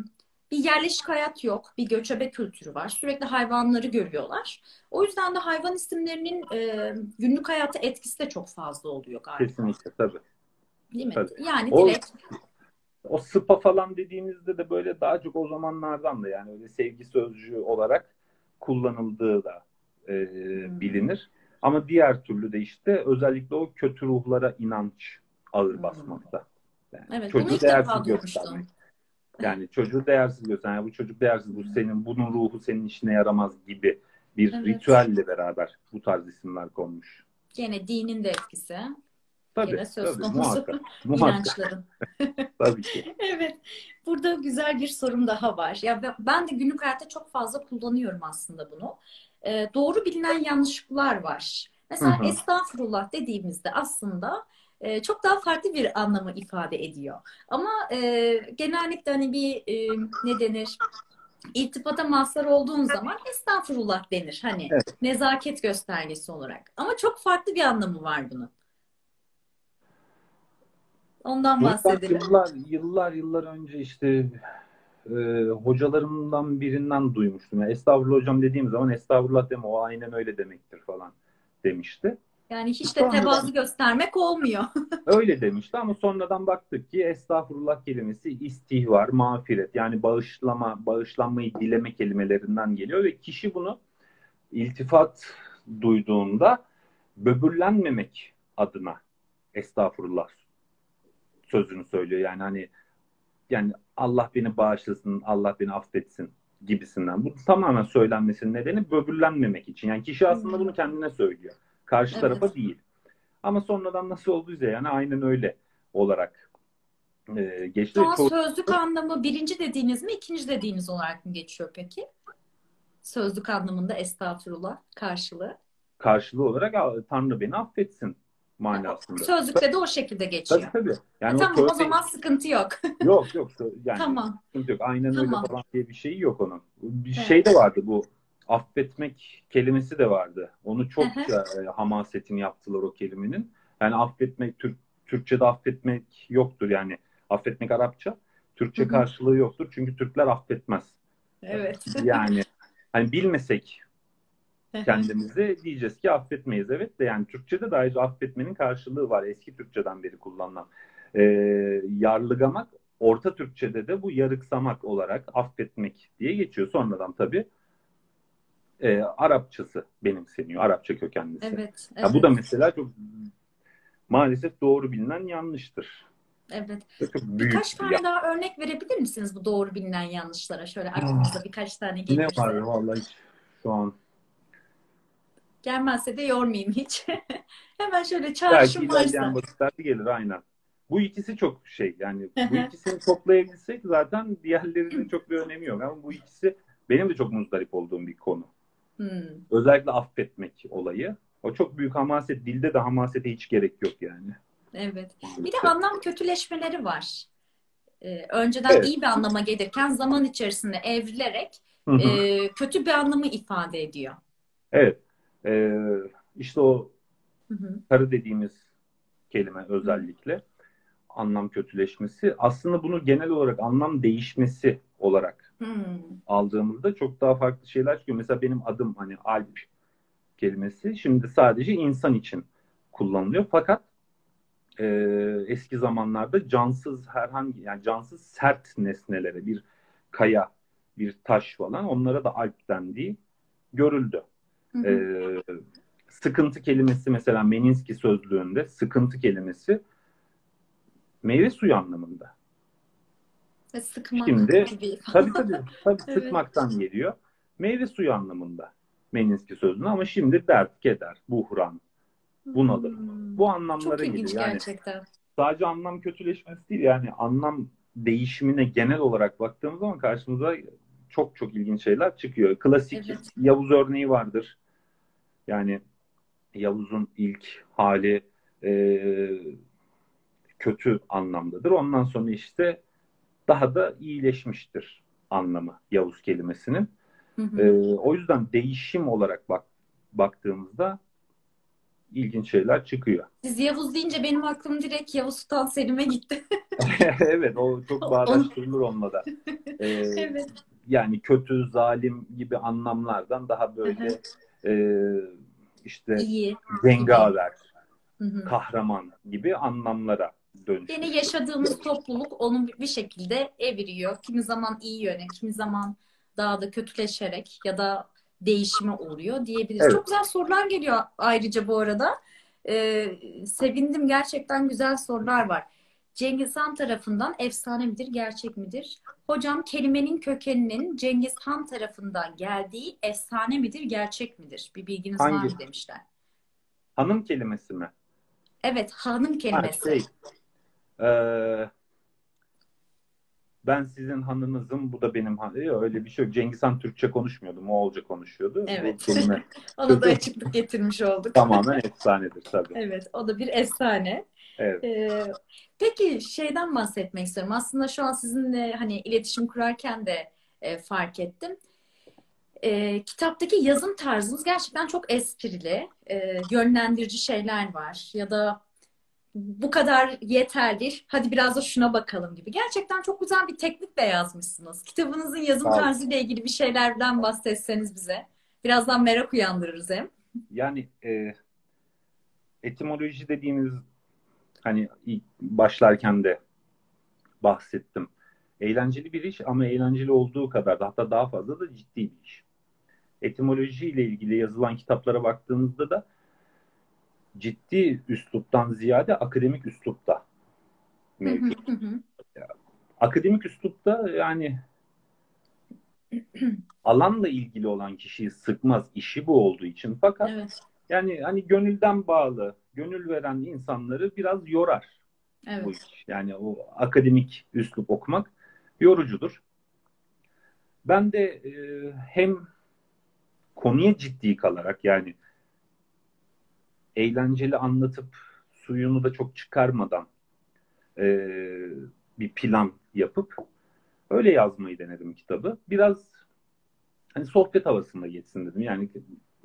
bir yerleşik hayat yok, bir göçebe kültürü var. Sürekli hayvanları görüyorlar. O yüzden de hayvan isimlerinin e, günlük hayata etkisi de çok fazla oluyor galiba. Kesinlikle tabii. Değil mi? Tabii. Yani direkt O sıpa falan dediğimizde de böyle daha çok o zamanlardan da yani öyle sevgi sözcüğü olarak kullanıldığı da e, Hmm. bilinir. Ama diğer türlü de işte özellikle o kötü ruhlara inanç ağır Hmm. basmakta. Yani evet çocuğu değersiz göstermek. Yani çocuğu değersiz gösteren, yani bu çocuk değersiz, bu senin, bunun ruhu senin işine yaramaz gibi bir Evet. ritüelle beraber bu tarz isimler konmuş. Gene dinin de etkisi. Tabii, Gene söz tabii, konusu muhakkak, muhakkak, inançların. tabii ki. Evet. Burada güzel bir sorum daha var. Ya ben- de günlük hayatta çok fazla kullanıyorum aslında bunu. Ee, doğru bilinen yanlışlıklar var. Mesela Hı hı. estağfurullah dediğimizde aslında e, çok daha farklı bir anlamı ifade ediyor. Ama e, genellikle hani bir e, ne denir? İltifata mazhar olduğun zaman estağfurullah denir. Hani Evet. nezaket göstergesi olarak. Ama çok farklı bir anlamı var bunun. Ondan bahsedelim. yıllar, yıllar, yıllar önce işte e, hocalarımdan birinden duymuştum. Yani estağfurullah hocam dediğim zaman estağfurullah deme o aynen öyle demektir falan demişti. Yani hiç de tevazu göstermek olmuyor. Öyle demişti ama sonradan baktık ki estağfurullah kelimesi istihvar, mağfiret yani bağışlama, bağışlanmayı dileme kelimelerinden geliyor ve kişi bunu iltifat duyduğunda böbürlenmemek adına estağfurullah sözünü söylüyor. Yani hani yani Allah beni bağışlasın, Allah beni affetsin gibisinden. Bu tamamen söylenmesinin nedeni böbürlenmemek için. Yani kişi aslında bunu kendine söylüyor. Karşı Evet. tarafa değil. Ama sonradan nasıl olduysa yani aynen öyle olarak e, geçti. Şu an Çoğu- sözlük anlamı birinci dediğiniz mi, ikinci dediğiniz olarak mı geçiyor peki? Sözlük anlamında estağfurullah karşılığı. karşılığı olarak "Aa, Tanrı beni affetsin manasında. Sözlükte de o şekilde geçiyor. Tabii tabii. Yani E, o tamam o sözde- zaman sıkıntı yok. yok yok yani Tamam. sıkıntı yok. Aynen Tamam. öyle falan diye bir şey yok onun. Bir Evet. şey de vardı bu affetmek kelimesi de vardı. Onu çok e, hamasetini yaptılar o kelimenin. Yani affetmek, Türk, Türkçe'de affetmek yoktur yani. Affetmek Arapça. Türkçe karşılığı yoktur. Çünkü Türkler affetmez. Evet. Yani hani bilmesek kendimizi diyeceğiz ki affetmeyiz. Evet de yani Türkçe'de de ayrıca affetmenin karşılığı var. Eski Türkçeden beri kullanılan. Ee, yarlıgamak Orta Türkçe'de de bu yarıksamak olarak affetmek diye geçiyor. Sonradan tabii e, Arapçası benimseniyor. Arapça kökenlisi. Evet, evet. Ya bu da mesela çok maalesef doğru bilinen yanlıştır. Evet. Çok büyük birkaç tane ya. daha örnek verebilir misiniz bu doğru bilinen yanlışlara? Şöyle ah. birkaç tane gelirse. Ne var vallahi şu an. Gelmezse de yormayayım hiç. Hemen şöyle çağrışım Belki ilerleyen vakitlerde gelir aynen. Bu ikisi çok şey yani bu ikisini toplayabilsek zaten diğerlerinin çok bir önemi yok. Ama bu ikisi benim de çok muzdarip olduğum bir konu. Hmm. Özellikle affetmek olayı. O çok büyük hamaset. Dilde de hamasete hiç gerek yok yani. Evet. Bir de anlam kötüleşmeleri var. Ee, önceden evet. iyi bir anlama gelirken zaman içerisinde evrilerek e, kötü bir anlamı ifade ediyor. Evet. Ee, işte o Hı-hı. karı dediğimiz kelime özellikle anlam kötüleşmesi. Aslında bunu genel olarak anlam değişmesi olarak Hı-hı. aldığımızda çok daha farklı şeyler çıkıyor. Mesela benim adım hani Alp kelimesi şimdi sadece insan için kullanılıyor. Fakat e, eski zamanlarda cansız herhangi yani cansız sert nesnelere bir kaya, bir taş falan onlara da alp dendiği görüldü. Hı hı. E, sıkıntı kelimesi mesela Meninski sözlüğünde sıkıntı kelimesi meyve suyu anlamında. Ve sıkmak Şimdi, gibi. Tabii tabii, tabii evet. sıkmaktan geliyor. Meyve suyu anlamında Meninski sözlüğü ama şimdi dert, keder, buhran, bunalım. Hmm. Bu anlamlara Çok ilginç geliyor. Yani gerçekten. Sadece anlam kötüleşmesi değil yani anlam değişimine genel olarak baktığımız zaman karşımıza çok çok ilginç şeyler çıkıyor. Klasik evet. Yavuz örneği vardır. Yani Yavuz'un ilk hali e, kötü anlamdadır. Ondan sonra işte daha da iyileşmiştir anlamı Yavuz kelimesinin. Hı hı. E, o yüzden değişim olarak bak baktığımızda ilginç şeyler çıkıyor. Siz Yavuz deyince benim aklım direkt Yavuz Sultan Selim'e gitti. evet o çok bağdaştırılır olmadan. Ee, evet. Yani kötü, zalim gibi anlamlardan daha böyle e, işte İyi. kahraman gibi anlamlara dönüşüyor. Yine yaşadığımız topluluk onu bir şekilde eviriyor. Kimi zaman iyi yöne, kimi zaman daha da kötüleşerek ya da değişimi oluyor diyebiliriz. Evet. Çok güzel sorular geliyor ayrıca bu arada. Ee, sevindim gerçekten güzel sorular var. Cengiz Han tarafından efsane midir, gerçek midir? Hocam kelimenin kökeninin Cengiz Han tarafından geldiği efsane midir, gerçek midir? Bir bilginiz Hangi? var mı demişler. Hanım kelimesi mi? Evet, hanım kelimesi. Ha, şey, ee, ben sizin hanınızım, bu da benim hanım. Öyle bir şey yok. Cengiz Han Türkçe konuşmuyordu, Moğolca konuşuyordu. Evet. Kelime... Onu da açıklık getirmiş olduk. Tamamen efsanedir tabii. Evet, o da bir efsane. Evet. Ee, peki şeyden bahsetmek istiyorum. Aslında şu an sizinle hani iletişim kurarken de e, fark ettim. E, kitaptaki yazım tarzınız gerçekten çok esprili, e, yönlendirici şeyler var. Ya da bu kadar yeterli. Hadi biraz da şuna bakalım gibi. Gerçekten çok güzel bir teknikle yazmışsınız. Kitabınızın yazım tarzı ile ilgili bir şeylerden bahsetseniz bize. Birazdan merak uyandırırız hem. Yani e, etimoloji dediğimiz hani ilk başlarken de bahsettim. Eğlenceli bir iş ama eğlenceli olduğu kadar da hatta daha fazla da ciddi bir iş. Etimoloji ile ilgili yazılan kitaplara baktığınızda da ciddi üsluptan ziyade akademik üslupta mevcut. akademik üslupta yani alanla ilgili olan kişiyi sıkmaz işi bu olduğu için fakat evet. Yani hani gönülden bağlı, gönül veren insanları biraz yorar evet. bu iş. Yani o akademik üslup okumak yorucudur. Ben de e, hem konuya ciddi kalarak yani eğlenceli anlatıp suyunu da çok çıkarmadan e, bir plan yapıp öyle yazmayı denedim kitabı. Biraz hani sohbet havasında geçsin dedim. Yani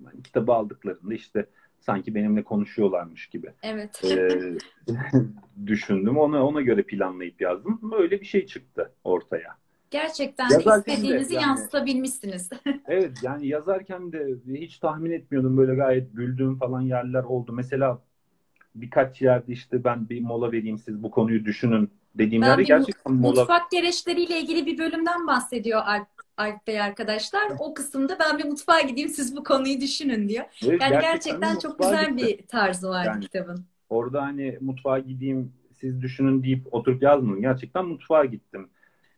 hani kitabı aldıklarında işte sanki benimle konuşuyorlarmış gibi. Evet. e, düşündüm. Ona ona göre planlayıp yazdım. Böyle bir şey çıktı ortaya. Gerçekten de Yazarken de istediğinizi yani- yansıtabilmişsiniz. Evet yani yazarken de hiç tahmin etmiyordum böyle gayet güldüğüm falan yerler oldu. Mesela birkaç yerde işte ben bir mola vereyim siz bu konuyu düşünün dediğim bir gerçekten mola Mutfak gereçleriyle ilgili bir bölümden bahsediyor Alp, Alp Bey arkadaşlar. O kısımda ben bir mutfağa gideyim siz bu konuyu düşünün diyor. Evet, Yani de gerçekten çok güzel gittim. bir tarzı var Yani- kitabın. Orada hani mutfağa gideyim siz düşünün deyip oturup yazmadım. Gerçekten mutfağa gittim.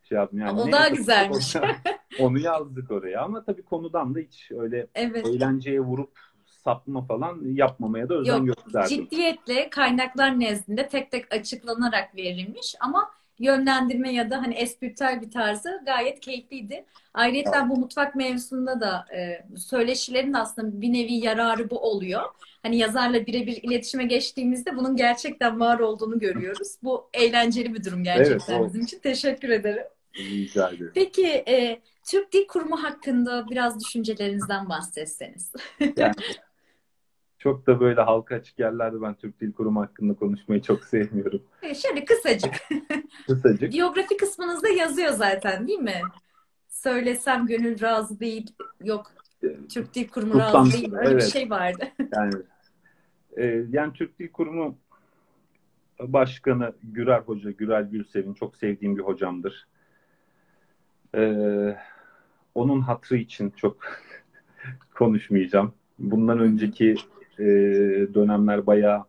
Şey yaptım yani. O daha güzelmiş. Onu yazdık oraya ama tabii konudan da hiç öyle Evet. eğlenceye vurup sapma falan yapmamaya da özen Yok, gösterdim. Ciddiyetle kaynaklar nezdinde tek tek açıklanarak verilmiş ama yönlendirme ya da hani espritüel bir tarzı gayet keyifliydi. Ayrıca bu mutfak mevzusunda da e, söyleşilerin aslında bir nevi yararı bu oluyor. Hani yazarla birebir iletişime geçtiğimizde bunun gerçekten var olduğunu görüyoruz. Bu eğlenceli bir durum gerçekten Evet, bizim için. Teşekkür ederim. Rica ederim. Peki e, Türk Dil Kurumu hakkında biraz düşüncelerinizden bahsetseniz. Yani çok da böyle halka açık yerlerde ben Türk Dil Kurumu hakkında konuşmayı çok sevmiyorum. E, Şöyle kısacık. Kısacık. Biyografi kısmınızda yazıyor zaten değil mi? Söylesem gönül razı değil. Yok Türk Dil Kurumu razı Kutlansın, değil. Öyle bir evet. şey vardı. Yani e, yani Türk Dil Kurumu Başkanı Gürel Hoca, Gürel Gülsev'in çok sevdiğim bir hocamdır. E, onun hatrı için çok konuşmayacağım. Bundan önceki e, dönemler bayağı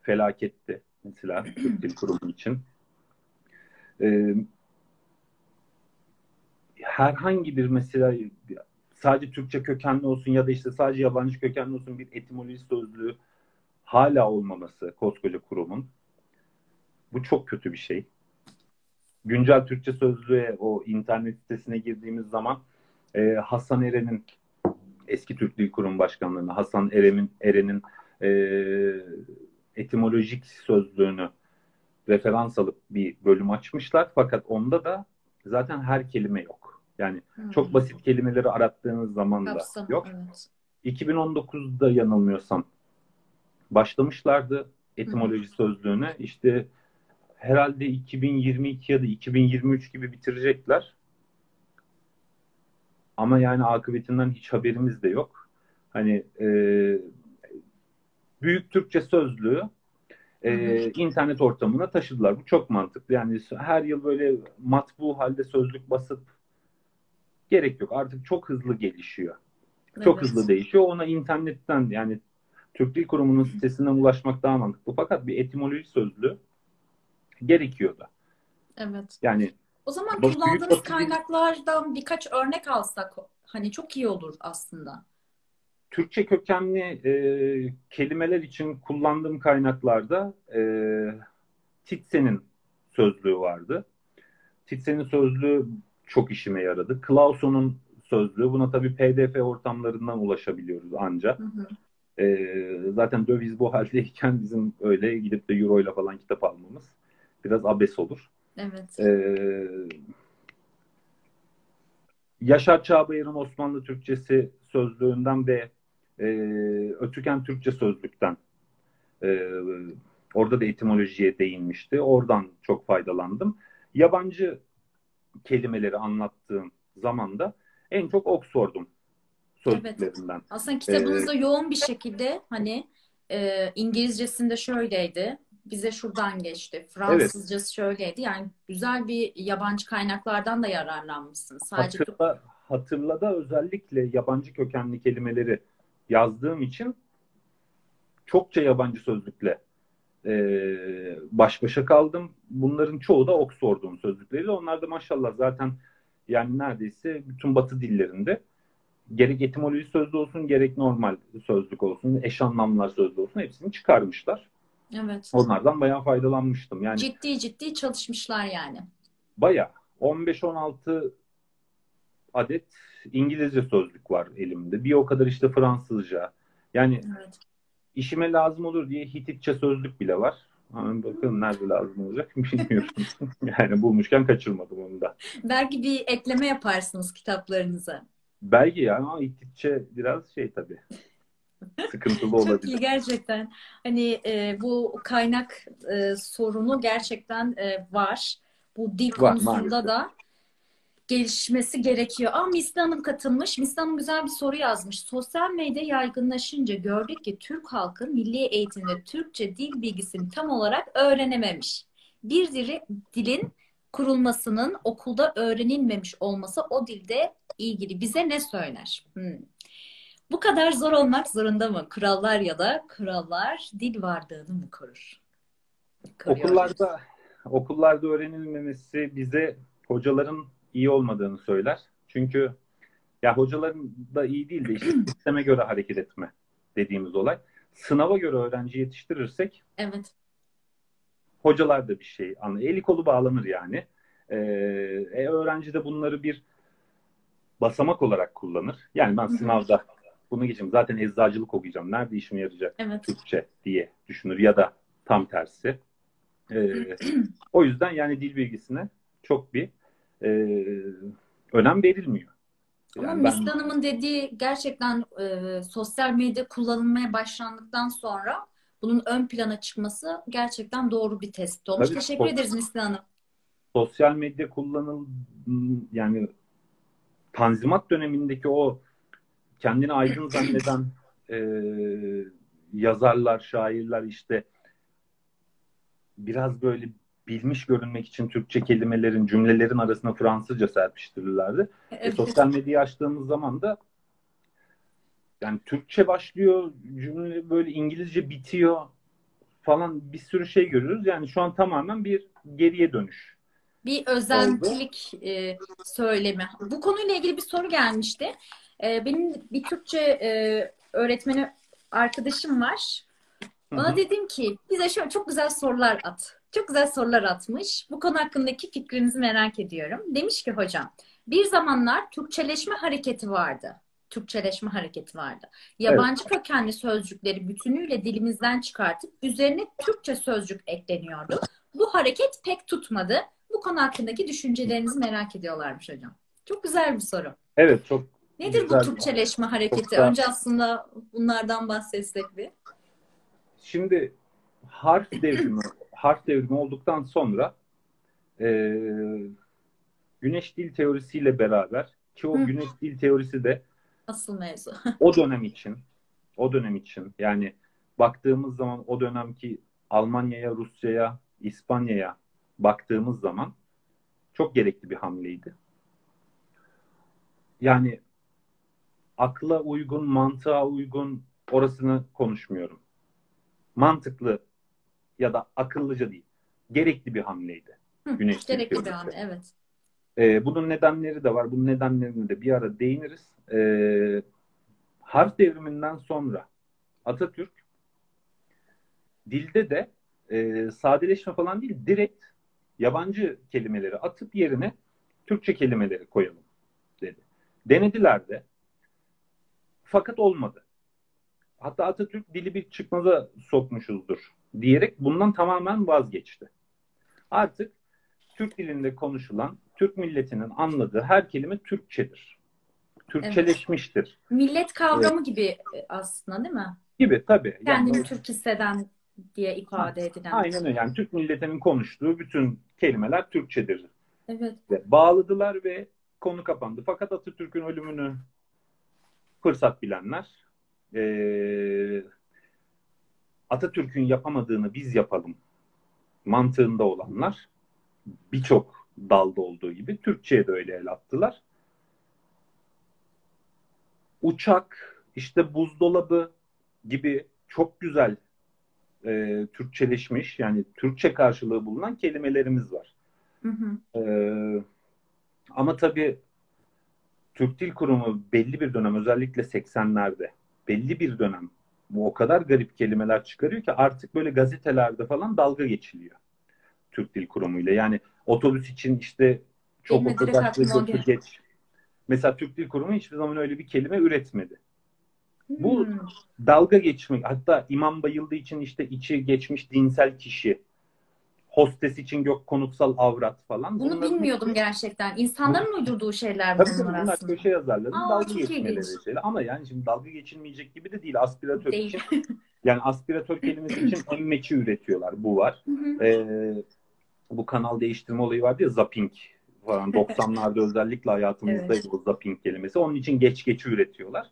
felaketti mesela Türk Dil Kurumu için. E, herhangi bir mesela sadece Türkçe kökenli olsun ya da işte sadece yabancı kökenli olsun bir etimoloji sözlüğü hala olmaması koskoca kurumun. Bu çok kötü bir şey. Güncel Türkçe sözlüğe o internet sitesine girdiğimiz zaman e, Hasan Eren'in eski Türk Dil Kurumu Başkanlığı'nda Hasan Eren'in Eren'in e, etimolojik sözlüğünü referans alıp bir bölüm açmışlar. Fakat onda da zaten her kelime yok. Yani çok basit kelimeleri arattığınız zaman da Kapsam, yok. evet. 2019'da yanılmıyorsam başlamışlardı etimoloji sözlüğüne. İşte herhalde 2022 ya da 2023 gibi bitirecekler. Ama yani akıbetinden hiç haberimiz de yok. Hani e, büyük Türkçe sözlüğü e, internet ortamına taşıdılar. Bu çok mantıklı. Yani her yıl böyle matbu halde sözlük basıp gerek yok. Artık çok hızlı gelişiyor. Çok Evet. hızlı değişiyor. Ona internetten yani Türk Dil Kurumu'nun sitesinden ulaşmak daha mantıklı. Fakat bir etimoloji sözlüğü gerekiyordu. Evet. Yani O zaman Bak, kullandığınız büyük- kaynaklardan birkaç örnek alsak hani çok iyi olur aslında. Türkçe kökenli e, kelimeler için kullandığım kaynaklarda e, Titsen'in sözlüğü vardı. Titsen'in sözlüğü çok işime yaradı. Clauson'un sözlüğü. Buna tabii PDF ortamlarından ulaşabiliyoruz anca. Hı hı. E, zaten döviz bu haldeyken bizim öyle gidip de euro ile falan kitap almamız biraz abes olur. Evet. Ee, Yaşar Çağbayır'ın Osmanlı Türkçesi sözlüğünden ve e, Ötüken Türkçe sözlükten e, orada da etimolojiye değinmişti. Oradan çok faydalandım. Yabancı kelimeleri anlattığım zaman da en çok Oxford'un sözlüklerinden. Aslında kitabınızda Ee, yoğun bir şekilde hani e, İngilizcesinde şöyleydi. Bize şuradan geçti. Fransızcası şöyleydi. Yani güzel bir yabancı kaynaklardan da yararlanmışsınız. Sadece Hatırla, hatırla da özellikle yabancı kökenli kelimeleri yazdığım için çokça yabancı sözlükle e, baş başa kaldım. Bunların çoğu da Oxford'un sözlükleriyle. Onlar da maşallah zaten yani neredeyse bütün batı dillerinde gerek etimoloji sözlüğü olsun gerek normal sözlük olsun, eş anlamlar sözlüğü olsun hepsini çıkarmışlar. Evet. Onlardan bayağı faydalanmıştım. Yani Ciddi ciddi çalışmışlar yani. Bayağı. 15-16 adet İngilizce sözlük var elimde. Bir o kadar işte Fransızca. Yani Evet. işime lazım olur diye Hititçe sözlük bile var. Ama bakalım nerede lazım olacak bilmiyorum. yani bulmuşken kaçırmadım onu da. Belki bir ekleme yaparsınız kitaplarınıza. Belki ya ama gittikçe biraz şey tabii. Sıkıntılı olabilir. Çok iyi gerçekten. Hani e, bu kaynak e, sorunu gerçekten e, var. Bu dil Var, konusunda maalesef. da gelişmesi gerekiyor. Aa Misli Hanım katılmış. Misli Hanım güzel bir soru yazmış. Sosyal medya yaygınlaşınca gördük ki Türk halkı milli eğitimde Türkçe dil bilgisini tam olarak öğrenememiş. Bir dili, dilin kurulmasının okulda öğrenilmemiş olması o dilde ilgili bize ne söyler? Hmm. Bu kadar zor olmak zorunda mı? Kurallar ya da kurallar dil varlığını mı korur? Koruyor. Okullarda okullarda öğrenilmemesi bize hocaların iyi olmadığını söyler. Çünkü ya hocaların da iyi değil de işte sisteme göre hareket etme dediğimiz olay. Sınava göre öğrenci yetiştirirsek Evet. hocalar da bir şey anlıyor. Eli kolu bağlanır yani. Ee, e, öğrenci de bunları bir basamak olarak kullanır. Yani ben sınavda bunu geçeyim. Zaten eczacılık okuyacağım. Nerede işime yarayacak? Evet. Türkçe diye düşünür ya da tam tersi. Ee, o yüzden yani dil bilgisine çok bir e, önem verilmiyor. Ama Yani ben Misli Hanım'ın dediği gerçekten e, sosyal medya kullanılmaya başlandıktan sonra bunun ön plana çıkması gerçekten doğru bir tespit olmuş. Tabii, Teşekkür çok- ederiz Misli Hanım. sosyal medya kullanıl yani Tanzimat dönemindeki o kendini aydın zanneden e, yazarlar, şairler işte biraz böyle bilmiş görünmek için Türkçe kelimelerin, cümlelerin arasına Fransızca serpiştirirlerdi. E, Evet. sosyal medyayı açtığımız zaman da yani Türkçe başlıyor, cümle böyle İngilizce bitiyor falan bir sürü şey görüyoruz. Yani şu an tamamen bir geriye dönüş. Bir özentilik e, söylemi. Bu konuyla ilgili bir soru gelmişti. E, benim bir Türkçe e, öğretmeni arkadaşım var. Hı Ona hı. dedim ki bize şöyle çok güzel sorular at. Çok güzel sorular atmış. Bu konu hakkındaki fikrinizi merak ediyorum. Demiş ki hocam bir zamanlar Türkçeleşme hareketi vardı. Türkçeleşme hareketi vardı. Yabancı kökenli sözcükleri bütünüyle dilimizden çıkartıp üzerine Türkçe sözcük ekleniyordu. Bu hareket pek tutmadı. Bu konu hakkındaki düşüncelerinizi merak ediyorlarmış hocam. Çok güzel bir soru. Evet çok Nedir Güzel. bu Türkçeleşme hareketi? Çok Önce aslında bunlardan bahsetsek bir. Şimdi harf devrimi harf devrimi olduktan sonra e, güneş dil teorisiyle beraber ki o Hı. güneş dil teorisi de Asıl mevzu. o dönem için o dönem için yani baktığımız zaman o dönemki Almanya'ya, Rusya'ya, İspanya'ya baktığımız zaman çok gerekli bir hamleydi. Yani akla uygun, mantığa uygun orasını konuşmuyorum. Mantıklı ya da akıllıca değil. Gerekli bir hamleydi. Hı, Güneş Gerekli bir hamle, evet. Ee, bunun nedenleri de var. Bunun nedenlerine de bir ara değiniriz. Ee, harf devriminden sonra Atatürk dilde de e, sadeleşme falan değil, direkt yabancı kelimeleri atıp yerine Türkçe kelimeleri koyalım dedi. Denediler de. Fakat olmadı. Hatta Atatürk dili bir çıkmaza sokmuşuzdur diyerek bundan tamamen vazgeçti. Artık Türk dilinde konuşulan, Türk milletinin anladığı her kelime Türkçedir. Türkçeleşmiştir. Millet kavramı gibi e, aslında değil mi? Gibi tabii. Yani Kendini o- Türk hisseden diye ifade edilen. aynen öyle. Yani Türk milletinin konuştuğu bütün kelimeler Türkçedir. Evet. Ve Bağladılar ve konu kapandı. Fakat Atatürk'ün ölümünü fırsat bilenler eee, Atatürk'ün yapamadığını biz yapalım mantığında olanlar birçok dalda olduğu gibi Türkçe'ye de öyle el attılar. Uçak, işte buzdolabı gibi çok güzel e, Türkçeleşmiş yani Türkçe karşılığı bulunan kelimelerimiz var. Hı hı. Ee, ama tabii Türk Dil Kurumu belli bir dönem özellikle 80'lerde belli bir dönem bu o kadar garip kelimeler çıkarıyor ki artık böyle gazetelerde falan dalga geçiliyor Türk Dil Kurumu ile. Yani otobüs için işte çok Benim de o direkt kadar aklıma o hızlı geldi. geç. Mesela Türk Dil Kurumu hiçbir zaman öyle bir kelime üretmedi. Bu- Hmm. Dalga geçmek hatta imam bayıldığı için işte içi geçmiş dinsel kişi hostes için gök konutsal avrat falan. Bunu Bunların bilmiyordum hepsi- gerçekten. İnsanların uydurduğu şeyler Tabii bunlar tabii bunlar aslında. köşe yazarların Aa, dalga geçmeleri şeyler. Ama yani şimdi dalga geçilmeyecek gibi de değil. Aspiratör Değil. için. Yani aspiratör kelimesi için emmeçi üretiyorlar. Bu var. Hı hı. Ee, bu kanal değiştirme olayı vardı ya zapping falan 90'larda özellikle hayatımızdaydı Evet. bu zapping kelimesi. Onun için geç geçi üretiyorlar.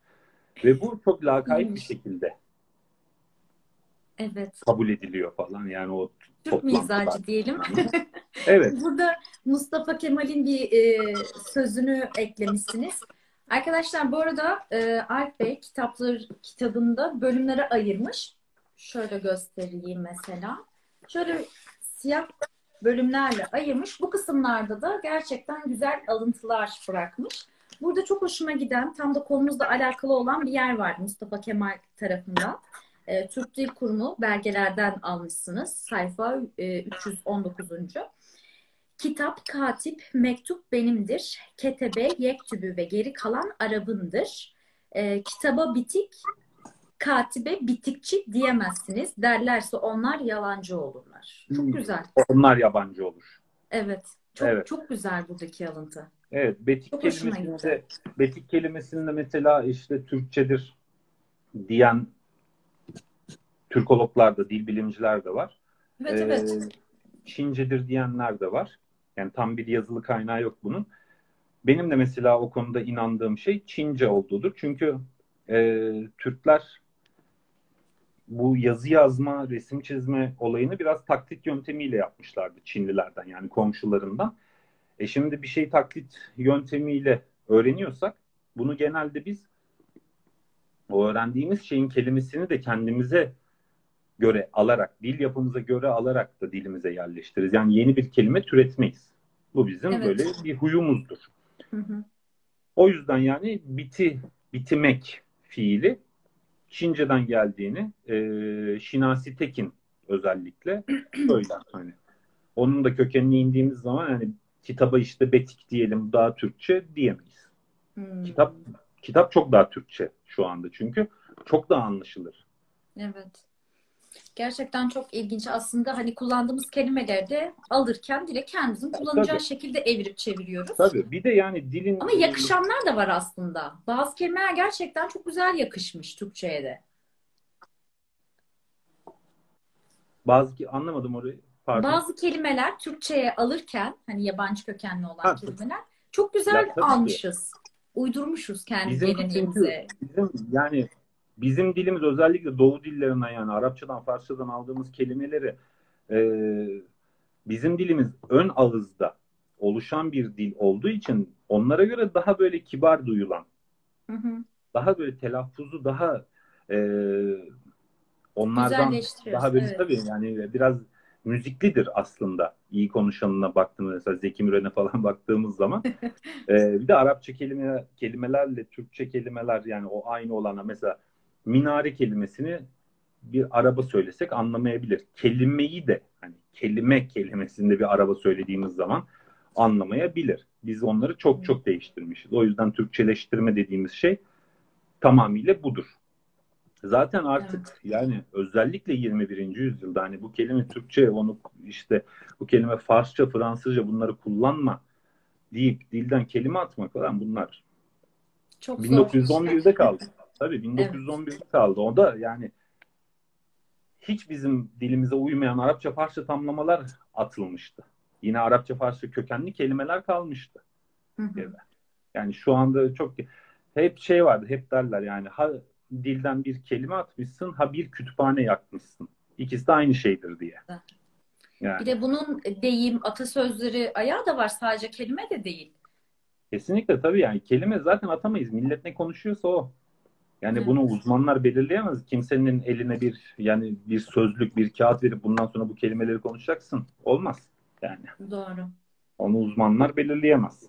Ve bu çok lakayt bir şekilde Evet. kabul ediliyor falan. Yani o Türk mizacı diyelim. Evet. Burada Mustafa Kemal'in bir e, sözünü eklemişsiniz. Arkadaşlar bu arada e, Alp Bey kitaplar kitabında bölümlere ayırmış. Şöyle göstereyim mesela. Şöyle siyah bölümlerle ayırmış. Bu kısımlarda da gerçekten güzel alıntılar bırakmış. Burada çok hoşuma giden, tam da konumuzla alakalı olan bir yer var Mustafa Kemal tarafından. E, Türk Dil Kurumu belgelerden almışsınız. Sayfa e, 319. Kitap, katip, mektup benimdir. Ketebe, yektübü ve geri kalan Arap'ındır. E, kitaba bitik, katibe bitikçi diyemezsiniz. Derlerse onlar yalancı olurlar. Çok Hmm. güzel. Onlar yabancı olur. Evet. Çok Evet. çok güzel buradaki alıntı. Evet, betik Çok kelimesinde betik kelimesinde mesela işte Türkçedir diyen Türkologlar da, dil bilimciler de var. Evet Ee, evet. Çincedir diyenler de var. Yani tam bir yazılı kaynağı yok bunun. Benim de mesela o konuda inandığım şey Çince olduğudur. Çünkü e, Türkler bu yazı yazma, resim çizme olayını biraz taklit yöntemiyle yapmışlardı Çinlilerden yani komşularından. E şimdi bir şey taklit yöntemiyle öğreniyorsak bunu genelde biz o öğrendiğimiz şeyin kelimesini de kendimize göre alarak, dil yapımıza göre alarak da dilimize yerleştiririz. Yani yeni bir kelime türetmeyiz. Bu bizim Evet. böyle bir huyumuzdur. Hı hı. O yüzden yani biti, bitimek fiili Çince'den geldiğini e, Şinasi Tekin özellikle söyler. Hani onun da kökenine indiğimiz zaman yani kitaba işte betik diyelim daha Türkçe diyemeyiz. Hmm. Kitap kitap çok daha Türkçe şu anda çünkü çok daha anlaşılır. Evet. Gerçekten çok ilginç. Aslında hani kullandığımız kelimeleri de alırken direkt kendimizin kullanacağı Tabii. şekilde evirip çeviriyoruz. Tabii bir de yani dilin Ama yakışanlar da var aslında. Bazı kelimeler gerçekten çok güzel yakışmış Türkçe'ye de. bazı ki anlamadım orayı. Pardon. Bazı kelimeler Türkçe'ye alırken hani yabancı kökenli olan Ha, kelimeler çok güzel Ya tabii ki. almışız. Uydurmuşuz kendi Bizim. Bizim yani bizim dilimiz özellikle Doğu dillerinden yani Arapçadan, Farsçadan aldığımız kelimeleri e, bizim dilimiz ön ağızda oluşan bir dil olduğu için onlara göre daha böyle kibar duyulan, Hı hı. daha böyle telaffuzu daha e, onlardan daha böyle evet. tabii yani biraz müziklidir aslında iyi konuşanına baktığımız mesela Zeki Müren'e falan baktığımız zaman Ee, bir de Arapça kelime kelimelerle Türkçe kelimeler yani o aynı olana mesela minare kelimesini bir araba söylesek anlamayabilir. Kelimeyi de hani kelime kelimesinde bir araba söylediğimiz zaman anlamayabilir. Biz onları çok çok değiştirmişiz. O yüzden Türkçeleştirme dediğimiz şey tamamıyla budur. Zaten artık yani özellikle 21. yüzyılda hani bu kelime Türkçe onu işte bu kelime Farsça, Fransızca bunları kullanma deyip dilden kelime atmak falan bunlar Çok zor. 1911'de kaldı. Tabii 1911'de kaldı. O da yani hiç bizim dilimize uymayan Arapça Farsça tamlamalar atılmıştı. Yine Arapça Farsça kökenli kelimeler kalmıştı. Hı hı. Yani şu anda çok hep şey vardı. Hep derler yani ha dilden bir kelime atmışsın ha bir kütüphane yakmışsın. İkisi de aynı şeydir diye. Yani. Bir de bunun deyim, atasözleri ayağı da var. Sadece kelime de değil. Kesinlikle tabii yani kelime zaten atamayız. Millet ne konuşuyorsa o. Yani Evet. bunu uzmanlar belirleyemez. Kimsenin eline bir yani bir sözlük, bir kağıt verip bundan sonra bu kelimeleri konuşacaksın. Olmaz. Yani Doğru. onu uzmanlar belirleyemez.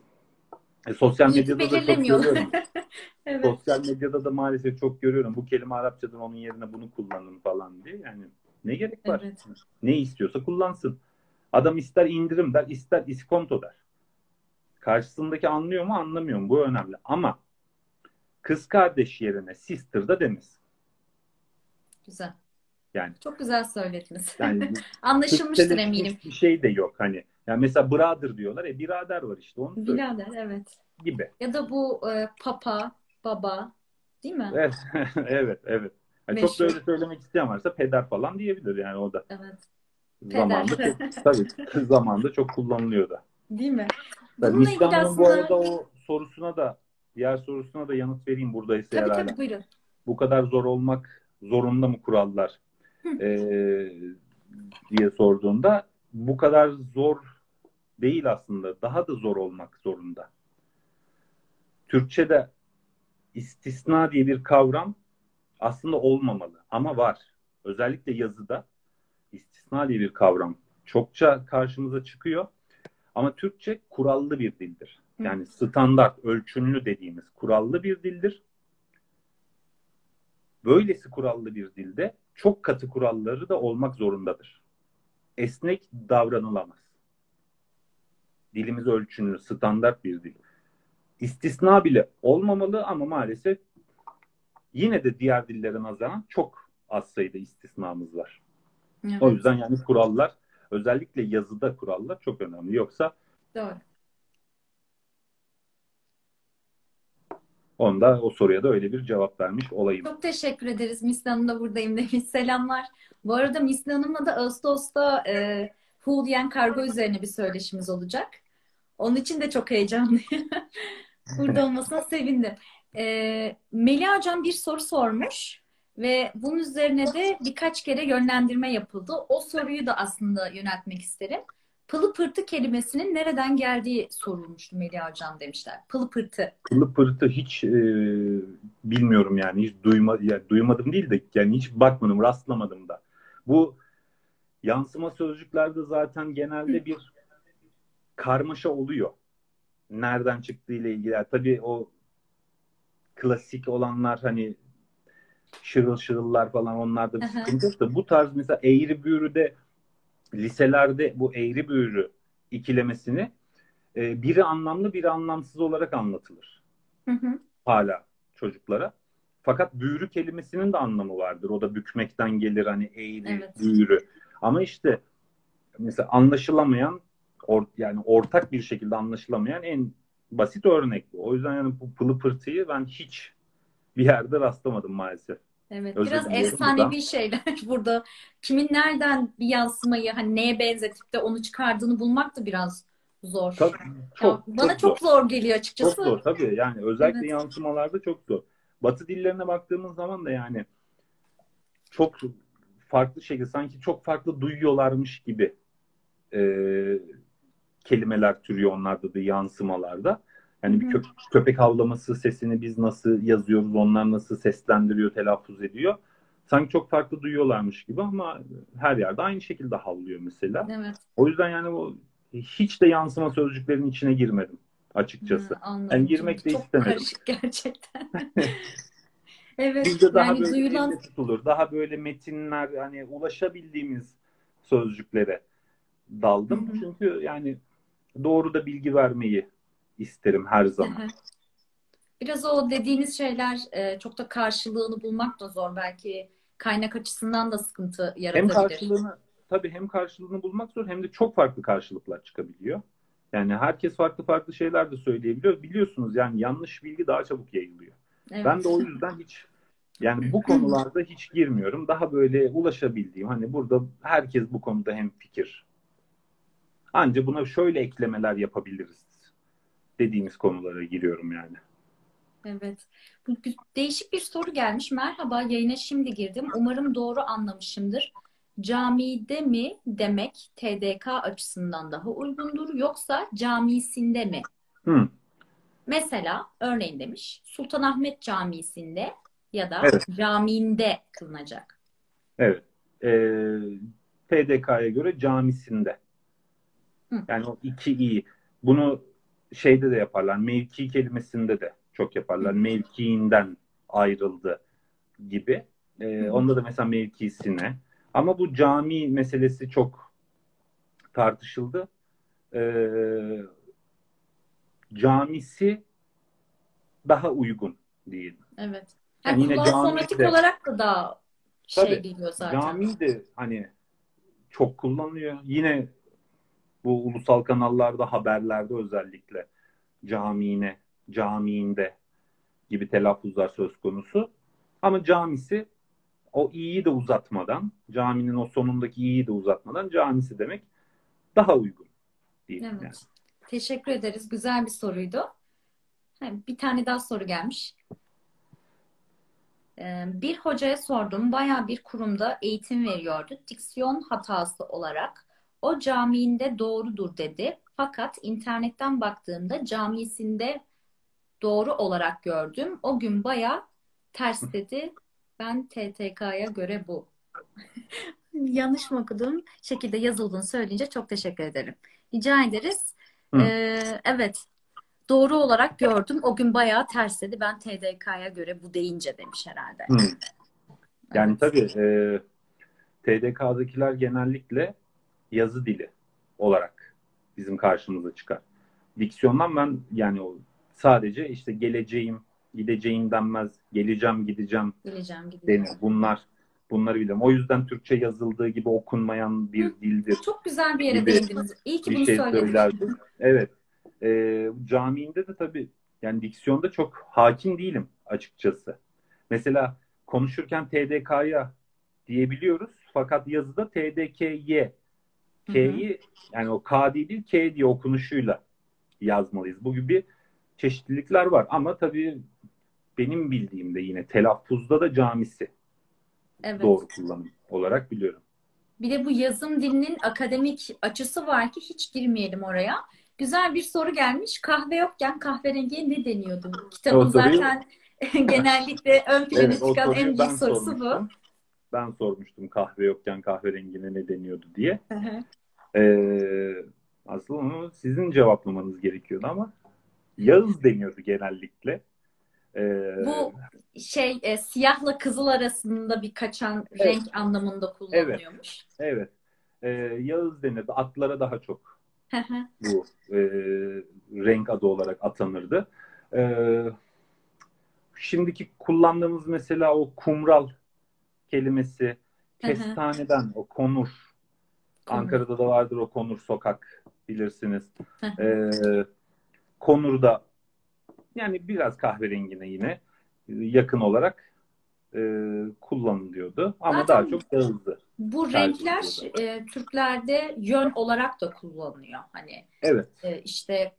E, sosyal medyada da çok görüyorum. Evet. Sosyal medyada da maalesef çok görüyorum. Bu kelime Arapçadan onun yerine bunu kullanın falan diye. Yani ne gerek var? Evet. Ne istiyorsa kullansın. Adam ister indirim der, ister iskonto der. Karşısındaki anlıyor mu anlamıyor mu? Bu önemli. Ama kız kardeş yerine sister da demesin. Güzel. Yani Çok güzel söylediniz. yani Anlaşılmıştır eminim. Bir şey de yok hani. Yani mesela brother diyorlar. E birader var işte onu Birader evet. gibi. Ya da bu e, papa, baba değil mi? Evet, evet, evet. Yani çok böyle söylemek isteyen varsa peder falan diyebilir yani o da. Evet. Zamanında Peder. çok, tabii zamanında çok kullanılıyor da. Değil mi? Bununla ilgili İslam'ın bu aslında arada o sorusuna da diğer sorusuna da yanıt vereyim buradaysa tabii herhalde. tabii buyurun. Bu kadar zor olmak zorunda mı kurallar. Ee, diye sorduğunda bu kadar zor değil aslında. Daha da zor olmak zorunda. Türkçe'de istisna diye bir kavram aslında olmamalı ama var. Özellikle yazıda istisna diye bir kavram çokça karşımıza çıkıyor. Ama Türkçe kurallı bir dildir. Yani standart, ölçünlü dediğimiz kurallı bir dildir. Böylesi kurallı bir dilde çok katı kuralları da olmak zorundadır. Esnek davranılamaz. Dilimiz ölçünlü, standart bir dil. İstisna bile olmamalı ama maalesef yine de diğer dillere nazaran çok az sayıda istisnamız var. Evet, O yüzden yani kurallar özellikle yazıda kurallar çok önemli. Yoksa doğru. Onda o soruya da öyle bir cevap vermiş olayım. Çok teşekkür ederiz. Misli Hanım da buradayım demiş. Selamlar. Bu arada Misli Hanım'la da Ağustos'ta e, Hu kargo üzerine bir söyleşimiz olacak. Onun için de çok heyecanlıyım. Burada olmasına sevindim. E, Melih Hocam bir soru sormuş ve bunun üzerine de birkaç kere yönlendirme yapıldı. O soruyu da aslında yöneltmek isterim. Pılı pırtı kelimesinin nereden geldiği sorulmuştu Melih Hocam demişler. Pılı pırtı. Kılı pırtı hiç e, bilmiyorum yani hiç duyma, yani duymadım değil de yani hiç bakmadım rastlamadım da. Bu yansıma sözcüklerde zaten genelde bir karmaşa oluyor. Nereden çıktığı ile ilgili. Yani Tabii o klasik olanlar hani şırıl şırıllar falan onlarda bir Aha. sıkıntı da bu tarz mesela eğri büğrüde liselerde bu eğri büğrü ikilemesini e, biri anlamlı biri anlamsız olarak anlatılır Hı hı. hala çocuklara. Fakat büğrü kelimesinin de anlamı vardır. O da bükmekten gelir hani eğri, Evet. büğrü. Ama işte mesela anlaşılamayan or- yani ortak bir şekilde anlaşılamayan en basit örnek bu. O yüzden yani bu pılı pırtıyı ben hiç bir yerde rastlamadım maalesef. Evet, Özür biraz efsanevi buradan. şeyler burada. Kimin nereden bir yansımayı hani neye benzetip de onu çıkardığını bulmak da biraz zor. Tabii, Ya çok, bana çok çok zor. zor geliyor Çok açıkçası. zor tabii. Yani özellikle Evet. yansımalarda çok zor. Batı dillerine baktığımız zaman da yani çok farklı şekilde sanki çok farklı duyuyorlarmış gibi e, kelimeler türüyor onlarda da yansımalarda. Yani bir Hı hı. kö- köpek havlaması sesini biz nasıl yazıyoruz, onlar nasıl seslendiriyor, telaffuz ediyor. Sanki çok farklı duyuyorlarmış gibi ama her yerde aynı şekilde havlıyor mesela. Evet. O yüzden yani o hiç de yansıma sözcüklerin içine girmedim açıkçası. Hı, anladım. Yani girmek de Çok istemedim. karışık gerçekten. Evet. Bizde daha Yani böyle duyulan tutulur. Daha böyle metinler hani ulaşabildiğimiz sözcüklere daldım. Hı hı. Çünkü yani doğru da bilgi vermeyi isterim her zaman. Hı hı. Biraz o dediğiniz şeyler e, çok da karşılığını bulmak da zor. Belki kaynak açısından da sıkıntı Hem yaratabilir. karşılığını tabii hem karşılığını bulmak zor hem de çok farklı karşılıklar çıkabiliyor. Yani herkes farklı farklı şeyler de söyleyebiliyor. Biliyorsunuz yani yanlış bilgi daha çabuk yayılıyor. Evet. Ben de o yüzden hiç yani bu konularda hiç girmiyorum. Daha böyle ulaşabildiğim hani burada herkes bu konuda hem fikir. Anca buna şöyle eklemeler yapabiliriz dediğimiz konulara giriyorum yani. Evet. Bu değişik bir soru gelmiş. Merhaba, yayına şimdi girdim. Umarım doğru anlamışımdır. Camide mi demek TDK açısından daha uygundur yoksa camisinde mi? Hı, Mesela örneğin demiş Sultanahmet Camisi'nde ya da Evet. camiinde kılınacak. evet. Ee, TDK'ya göre camisinde. Hı. Yani o iki i. Bunu şeyde de yaparlar. Mevki kelimesinde de çok yaparlar. Mevkiinden ayrıldı gibi. Hı. onda da mesela mevkisine. Ama bu cami meselesi çok tartışıldı. Ee, camisi daha uygun diyelim. Evet. Yani Yani yine fonetik de- olarak da daha şey Tabii, geliyor zaten. Cami de hani çok kullanılıyor. Yine bu ulusal kanallarda haberlerde özellikle camine, camiinde gibi telaffuzlar söz konusu. Ama camisi o iyiyi de uzatmadan, caminin o sonundaki iyiyi de uzatmadan camisi demek daha uygun diyeyim Evet. yani. Teşekkür ederiz. Güzel bir soruydu. Bir tane daha soru gelmiş. Ee, Bir hocaya sordum. Bayağı bir kurumda eğitim veriyordu. Diksiyon hatası olarak. O camiinde doğrudur dedi. Fakat internetten baktığımda camisinde doğru olarak gördüm. O gün bayağı ters dedi. Ben TTK'ya göre bu. Yanlış mı okudum? Şekilde yazıldığını söyleyince çok teşekkür ederim. Rica ederiz. Hı. Ee, evet. Doğru olarak gördüm. O gün bayağı ters dedi. Ben TDK'ya göre bu deyince demiş herhalde. Hı. Yani Evet. tabii e, TDK'dakiler genellikle yazı dili olarak bizim karşımıza çıkar. Diksiyondan ben yani o sadece işte geleceğim, gideceğim denmez, geleceğim, gideceğim Geleceğim, gideceğim. denir. Bunlar bunları bilirim. O yüzden Türkçe yazıldığı gibi okunmayan bir dildir. Çok güzel bir yere değindiniz. İyi ki bunu şey söylediniz. Evet. Ee, camiinde de tabii yani diksiyonda çok hakim değilim açıkçası. Mesela konuşurken TDK'ya diyebiliyoruz fakat yazıda TDKY K'yi yani o K değil K diye okunuşuyla yazmalıyız. Bu gibi çeşitlilikler var ama tabii benim bildiğimde yine telaffuzda da camisi Evet. doğru kullanım olarak biliyorum. Bir de bu yazım dilinin akademik açısı var ki hiç girmeyelim oraya. Güzel bir soru gelmiş. Kahve yokken kahverengiye ne deniyordu? Kitabın soruyu- zaten genellikle ön plana Evet, çıkan en büyük sorusu bu. Ben sormuştum kahve yokken kahverengine ne deniyordu diye. Hı hı. Ee, aslında onu sizin cevaplamanız gerekiyordu ama Yağız deniyordu genellikle. Ee, Bu şey e, siyahla kızıl arasında bir kaçan Evet. renk anlamında kullanılıyormuş. evet. Ee, Yağız denirdi. Atlara daha çok bu e, renk adı olarak atanırdı. Ee, şimdiki kullandığımız mesela o kumral kelimesi kestaneden o konur. Ankara'da da vardır o konur sokak bilirsiniz. Ee, konurda yani biraz kahverengine yine e, yakın olarak e, kullanılıyordu. Ama Zaten daha çok yağızdı. Bu renkler e, Türklerde yön olarak da kullanılıyor. Hani Evet. e, işte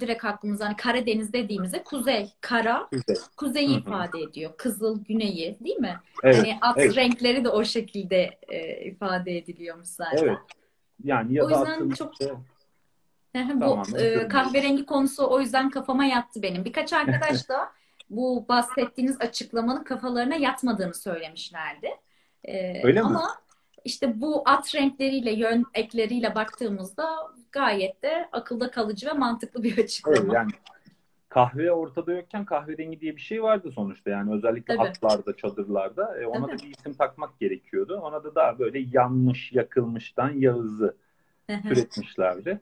direkt aklımıza hani Karadeniz dediğimizde kuzey, kara Güzel. kuzeyi ifade ediyor. Kızıl, güneyi değil mi? Evet. Hani at evet. renkleri de o şekilde e, ifade ediliyormuş zaten. Evet. Yani ya O yüzden çok- işte- Bu e, kahverengi konusu o yüzden kafama yattı benim. Birkaç arkadaş da bu bahsettiğiniz açıklamanın kafalarına yatmadığını söylemişlerdi. E, Öyle mi? İşte bu at renkleriyle, yön ekleriyle baktığımızda gayet de akılda kalıcı ve mantıklı bir Evet, açıklama. yani kahve ortada yokken kahverengi diye bir şey vardı sonuçta. Yani özellikle Tabii. atlarda, çadırlarda. E, ona Tabii. da bir isim takmak gerekiyordu. Ona da daha böyle yanmış, yakılmıştan Yağız'ı türetmişlerdi.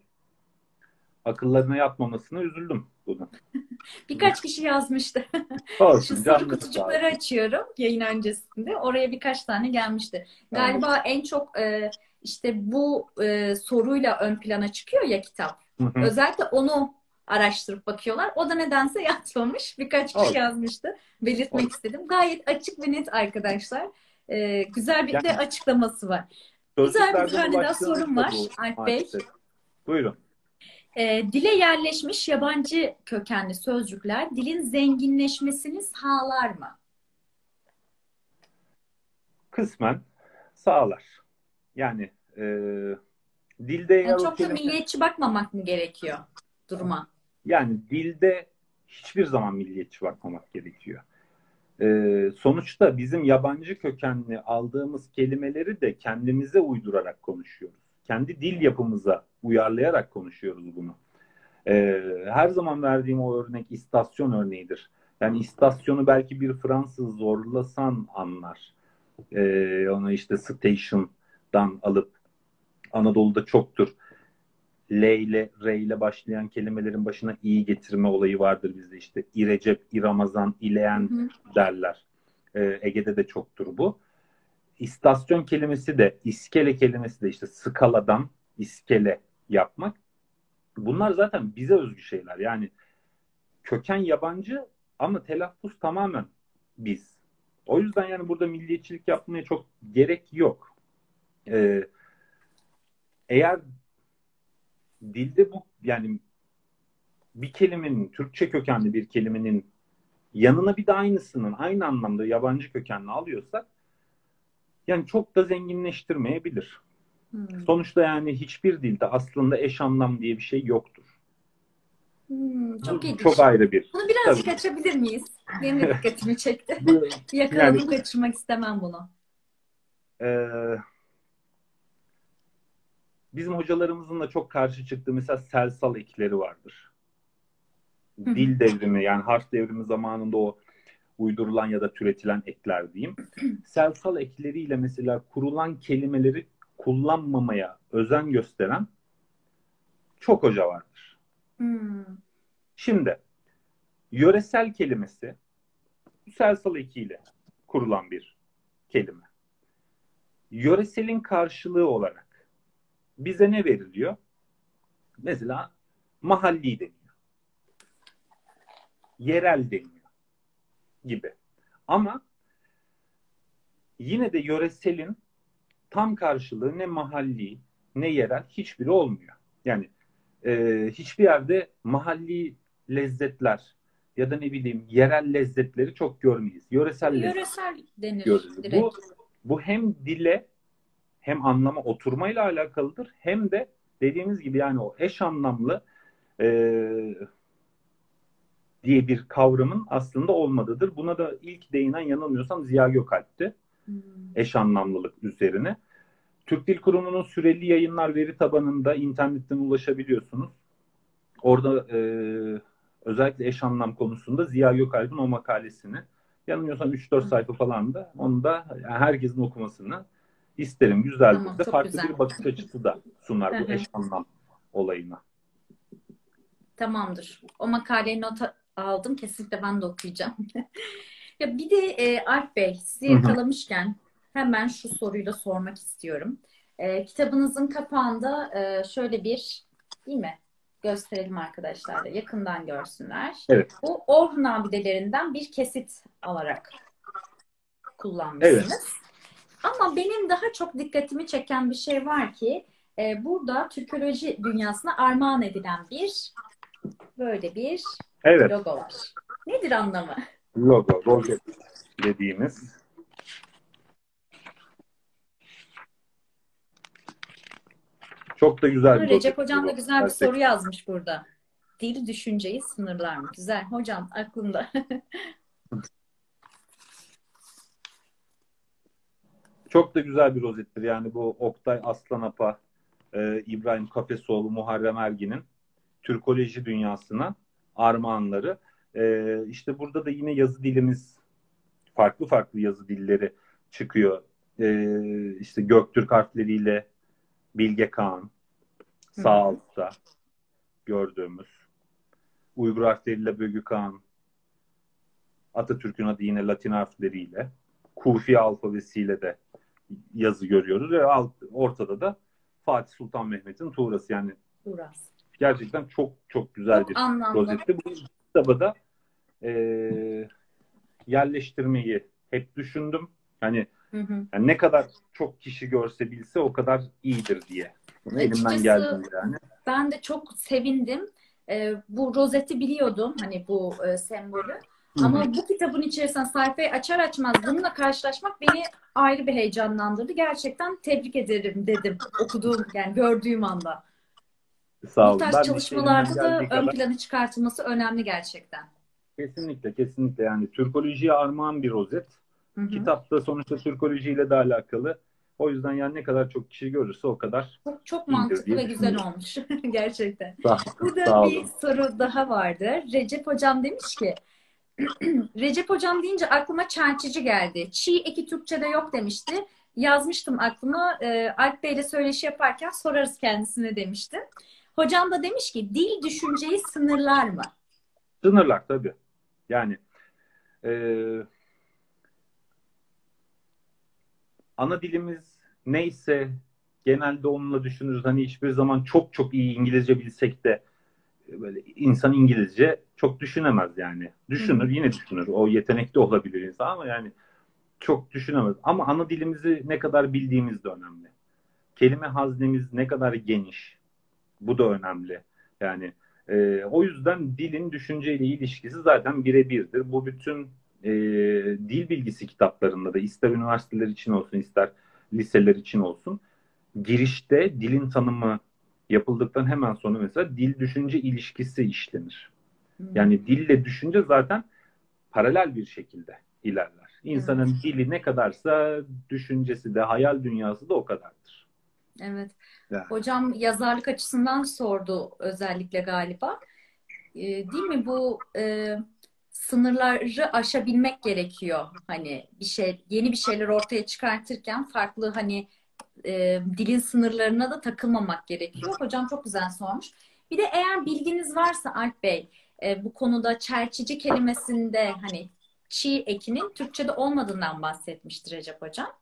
Akıllarına yatmamasına üzüldüm bunu. Birkaç kişi yazmıştı. Olsun, Şu sağ kutucukları olsun. açıyorum yayın öncesinde. Oraya birkaç tane gelmişti. Galiba en çok e, işte bu e, soruyla ön plana çıkıyor ya kitap. Hı hı. Özellikle onu araştırıp bakıyorlar. O da nedense yatmamış. Birkaç kişi Olsun. yazmıştı. Belirtmek Olsun. istedim. Gayet açık ve net arkadaşlar. E, güzel bir de Yani- açıklaması var. Güzel bir tane daha sorum var, Alp Bey. Buyurun. E, dile yerleşmiş yabancı kökenli sözcükler dilin zenginleşmesini sağlar mı? Kısmen sağlar. Yani e, dilde Yani çok da milliyetçi bakmamak mı gerekiyor duruma? Yani dilde hiçbir zaman milliyetçi bakmamak gerekiyor. Ee, sonuçta bizim yabancı kökenli aldığımız kelimeleri de kendimize uydurarak konuşuyoruz. Kendi dil yapımıza uyarlayarak konuşuyoruz bunu. Ee, her zaman verdiğim o örnek istasyon örneğidir. Yani istasyonu belki bir Fransız zorlasan anlar. Ee, onu işte station'dan alıp Anadolu'da çoktur. L ile R ile başlayan kelimelerin başına i getirme olayı vardır bizde işte İrecep, İramazan, İleyen derler. Ee, Ege'de de çoktur bu. İstasyon kelimesi de iskele kelimesi de işte skaladan iskele yapmak bunlar zaten bize özgü şeyler. Yani köken yabancı ama telaffuz tamamen biz. O yüzden yani burada milliyetçilik yapmaya çok gerek yok. Ee, eğer dilde bu yani bir kelimenin Türkçe kökenli bir kelimenin yanına bir de aynısının aynı anlamda yabancı kökenli alıyorsak yani çok da zenginleştirmeyebilir. Hmm. Sonuçta yani hiçbir dilde aslında eş anlam diye bir şey yoktur. Hmm, çok ilginç. Çok ayrı bir. Bunu birazcık Tabii. açabilir miyiz? Benim de dikkatimi çekti. Yakaladım yani, kaçırmak istemem bunu. Ee, bizim hocalarımızın da çok karşı çıktığı mesela selsal ekleri vardır. Dil devrimi yani harf devrimi zamanında o uydurulan ya da türetilen ekler diyeyim. Selsal ekleriyle mesela kurulan kelimeleri kullanmamaya özen gösteren çok hoca vardır. Hmm. Şimdi yöresel kelimesi selsal ekiyle kurulan bir kelime. Yöreselin karşılığı olarak bize ne veriliyor? Mesela mahalli deniyor. Yerel deniyor gibi. Ama yine de yöreselin tam karşılığı ne mahalli ne yerel hiçbiri olmuyor. Yani e, hiçbir yerde mahalli lezzetler ya da ne bileyim yerel lezzetleri çok görmeyiz. Yöresel, Yöresel denir görürüz. Direkt. Bu, bu hem dile hem anlama oturmayla alakalıdır hem de dediğimiz gibi yani o eş anlamlı e, diye bir kavramın aslında olmadığıdır. Buna da ilk değinen yanılmıyorsam Ziya Gökalp'ti. Hmm. Eş anlamlılık üzerine. Türk Dil Kurumu'nun süreli yayınlar veri tabanında internetten ulaşabiliyorsunuz. Orada e, özellikle eş anlam konusunda Ziya Gökalp'in o makalesini yanılmıyorsam 3-4 sayfa falan da onu da yani herkesin okumasını isterim. Güzel tamam, de farklı güzel. bir bakış açısı da sunar bu eş anlam olayına. Tamamdır. O makaleyi not aldım. Kesinlikle ben de okuyacağım. ya bir de e, Alp Bey sizi yakalamışken hemen şu soruyu da sormak istiyorum. E, kitabınızın kapağında e, şöyle bir değil mi? Gösterelim arkadaşlar da yakından görsünler. Evet. Bu Orhun abidelerinden bir kesit alarak kullanmışsınız. Evet. Ama benim daha çok dikkatimi çeken bir şey var ki e, burada Türkoloji dünyasına armağan edilen bir böyle bir evet. logo var. Nedir anlamı? Logo, rozet dediğimiz Çok da güzel bir Recep Hocam da güzel bir Gerçekten. soru yazmış burada. Dil düşünceyi sınırlar mı? Güzel. Hocam aklımda. Çok da güzel bir rozettir. Yani bu Oktay Aslanapa, e, İbrahim Kafesoğlu, Muharrem Ergin'in Türkoloji dünyasına armağanları. E, işte burada da yine yazı dilimiz farklı farklı yazı dilleri çıkıyor. E, işte Göktürk harfleriyle Bilge Kağan, sağ altta gördüğümüz Uygur harfleriyle Bögü Kağan, Atatürk'ün adı yine Latin harfleriyle, Kufi alfabesiyle de yazı görüyoruz ve alt, ortada da Fatih Sultan Mehmet'in Tuğrası yani Tuğrası. Gerçekten çok çok güzel çok bir anlamlı. rozetti. Bu kitabı da e, yerleştirmeyi hep düşündüm. Hani Hı hı. Yani ne kadar çok kişi görse bilse o kadar iyidir diye. Bunu elimden geldi yani. Ben de çok sevindim. Ee, bu rozeti biliyordum hani bu e, sembolü. Hı-hı. Ama bu kitabın içerisinde sayfayı açar açmaz bununla karşılaşmak beni ayrı bir heyecanlandırdı. Gerçekten tebrik ederim dedim okuduğum yani gördüğüm anda. Sağ olun. Bu tarz çalışmalarda da ön kadar... plana çıkartılması önemli gerçekten. Kesinlikle kesinlikle yani Türkolojiye armağan bir rozet. Hı-hı. Kitapta sonuçta Türkolojiyle de alakalı. O yüzden yani ne kadar çok kişi görürse o kadar Çok, çok mantıklı ve güzel olmuş. Gerçekten. Sağ, Burada sağ bir soru daha vardı. Recep Hocam demiş ki Recep Hocam deyince aklıma çerçici geldi. Çiğ eki Türkçe'de yok demişti. Yazmıştım aklıma. E, Alp Bey'le söyleşi yaparken sorarız kendisine demiştim. Hocam da demiş ki dil düşünceyi sınırlar mı? Sınırlar tabii. Yani e, ana dilimiz neyse genelde onunla düşünürüz. Hani hiçbir zaman çok çok iyi İngilizce bilsek de böyle insan İngilizce çok düşünemez yani. Düşünür, yine düşünür. O yetenek de olabilir insan ama yani çok düşünemez. Ama ana dilimizi ne kadar bildiğimiz de önemli. Kelime haznemiz ne kadar geniş. Bu da önemli. Yani e, o yüzden dilin düşünceyle ilişkisi zaten birebirdir. Bu bütün e, dil bilgisi kitaplarında da ister üniversiteler için olsun ister liseler için olsun girişte dilin tanımı yapıldıktan hemen sonra mesela dil düşünce ilişkisi işlenir. Hmm. Yani dille düşünce zaten paralel bir şekilde ilerler. İnsanın evet. dili ne kadarsa düşüncesi de hayal dünyası da o kadardır. Evet. Yani. Hocam yazarlık açısından sordu özellikle galiba. Ee, değil mi bu e, sınırları aşabilmek gerekiyor. Hani bir şey yeni bir şeyler ortaya çıkartırken farklı hani e, dilin sınırlarına da takılmamak gerekiyor. Hocam çok güzel sormuş. Bir de eğer bilginiz varsa Alp Bey e, bu konuda çerçici kelimesinde hani çiğ ekinin Türkçe'de olmadığından bahsetmiştir Recep Hocam.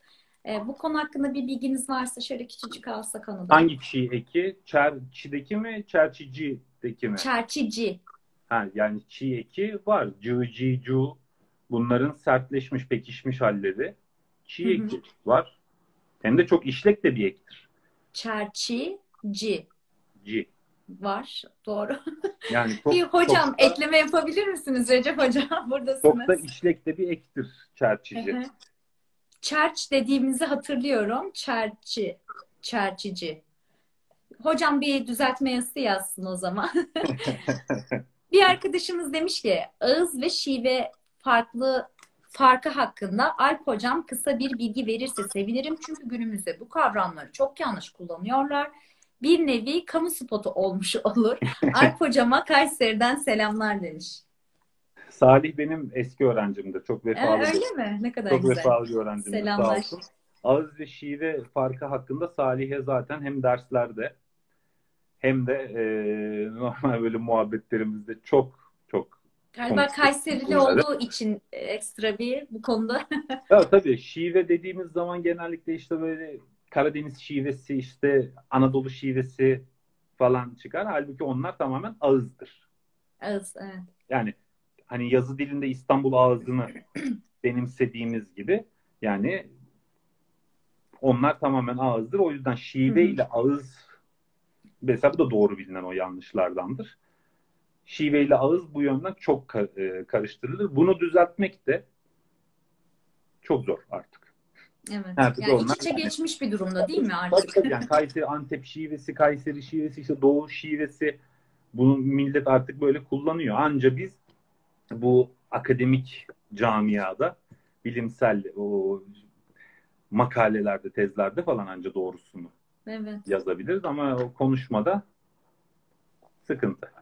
E, bu konu hakkında bir bilginiz varsa şöyle küçücük alsak onu da. Hangi çiğ eki? Çerçideki mi? Çerçicideki mi? Çerçici. Ha, yani çiğ eki var. Cı, ci, cu. Bunların sertleşmiş, pekişmiş halleri. Çiğ eki var. Hem de çok işlek de bir ektir. Çerçici. Ci. Var. Doğru. Yani çok, bir hocam çok da, ekleme yapabilir misiniz Recep Hocam? Buradasınız. Çok da işlek de bir ektir çerçici. Çerç dediğimizi hatırlıyorum. Çerçi. Çerçici. Hocam bir düzeltme yazısı yazsın o zaman. bir arkadaşımız demiş ki ağız ve şive farklı farkı hakkında Alp Hocam kısa bir bilgi verirse sevinirim. Çünkü günümüzde bu kavramları çok yanlış kullanıyorlar. Bir nevi kamu spotu olmuş olur. Alp Hocama Kayseri'den selamlar demiş. Salih benim eski öğrencimdir. Çok vefalı. Ee, öyle mi? Ne kadar çok güzel. Çok vefalı bir öğrencimdir. Selamlar. Sağ olsun. Ağız ve şive farkı hakkında Salih'e zaten hem derslerde hem de e, normal böyle muhabbetlerimizde çok çok Galiba Kayserili olduğu için ekstra bir bu konuda. ya tabii şive dediğimiz zaman genellikle işte böyle Karadeniz şivesi işte Anadolu şivesi falan çıkar. Halbuki onlar tamamen ağızdır. Ağız evet. Yani hani yazı dilinde İstanbul ağzını benimsediğimiz gibi yani onlar tamamen ağızdır. O yüzden şive ile ağız mesela bu da doğru bilinen o yanlışlardandır şive ile ağız bu yönden çok e, karıştırılır. Bunu düzeltmek de çok zor artık. Evet. Artık yani onlar, iç içe yani, geçmiş bir durumda değil mi artık? Tabii, yani Kayseri, Antep şivesi, Kayseri şivesi, işte Doğu şivesi bunu millet artık böyle kullanıyor. Anca biz bu akademik camiada bilimsel o makalelerde, tezlerde falan anca doğrusunu evet. yazabiliriz ama o konuşmada sıkıntı.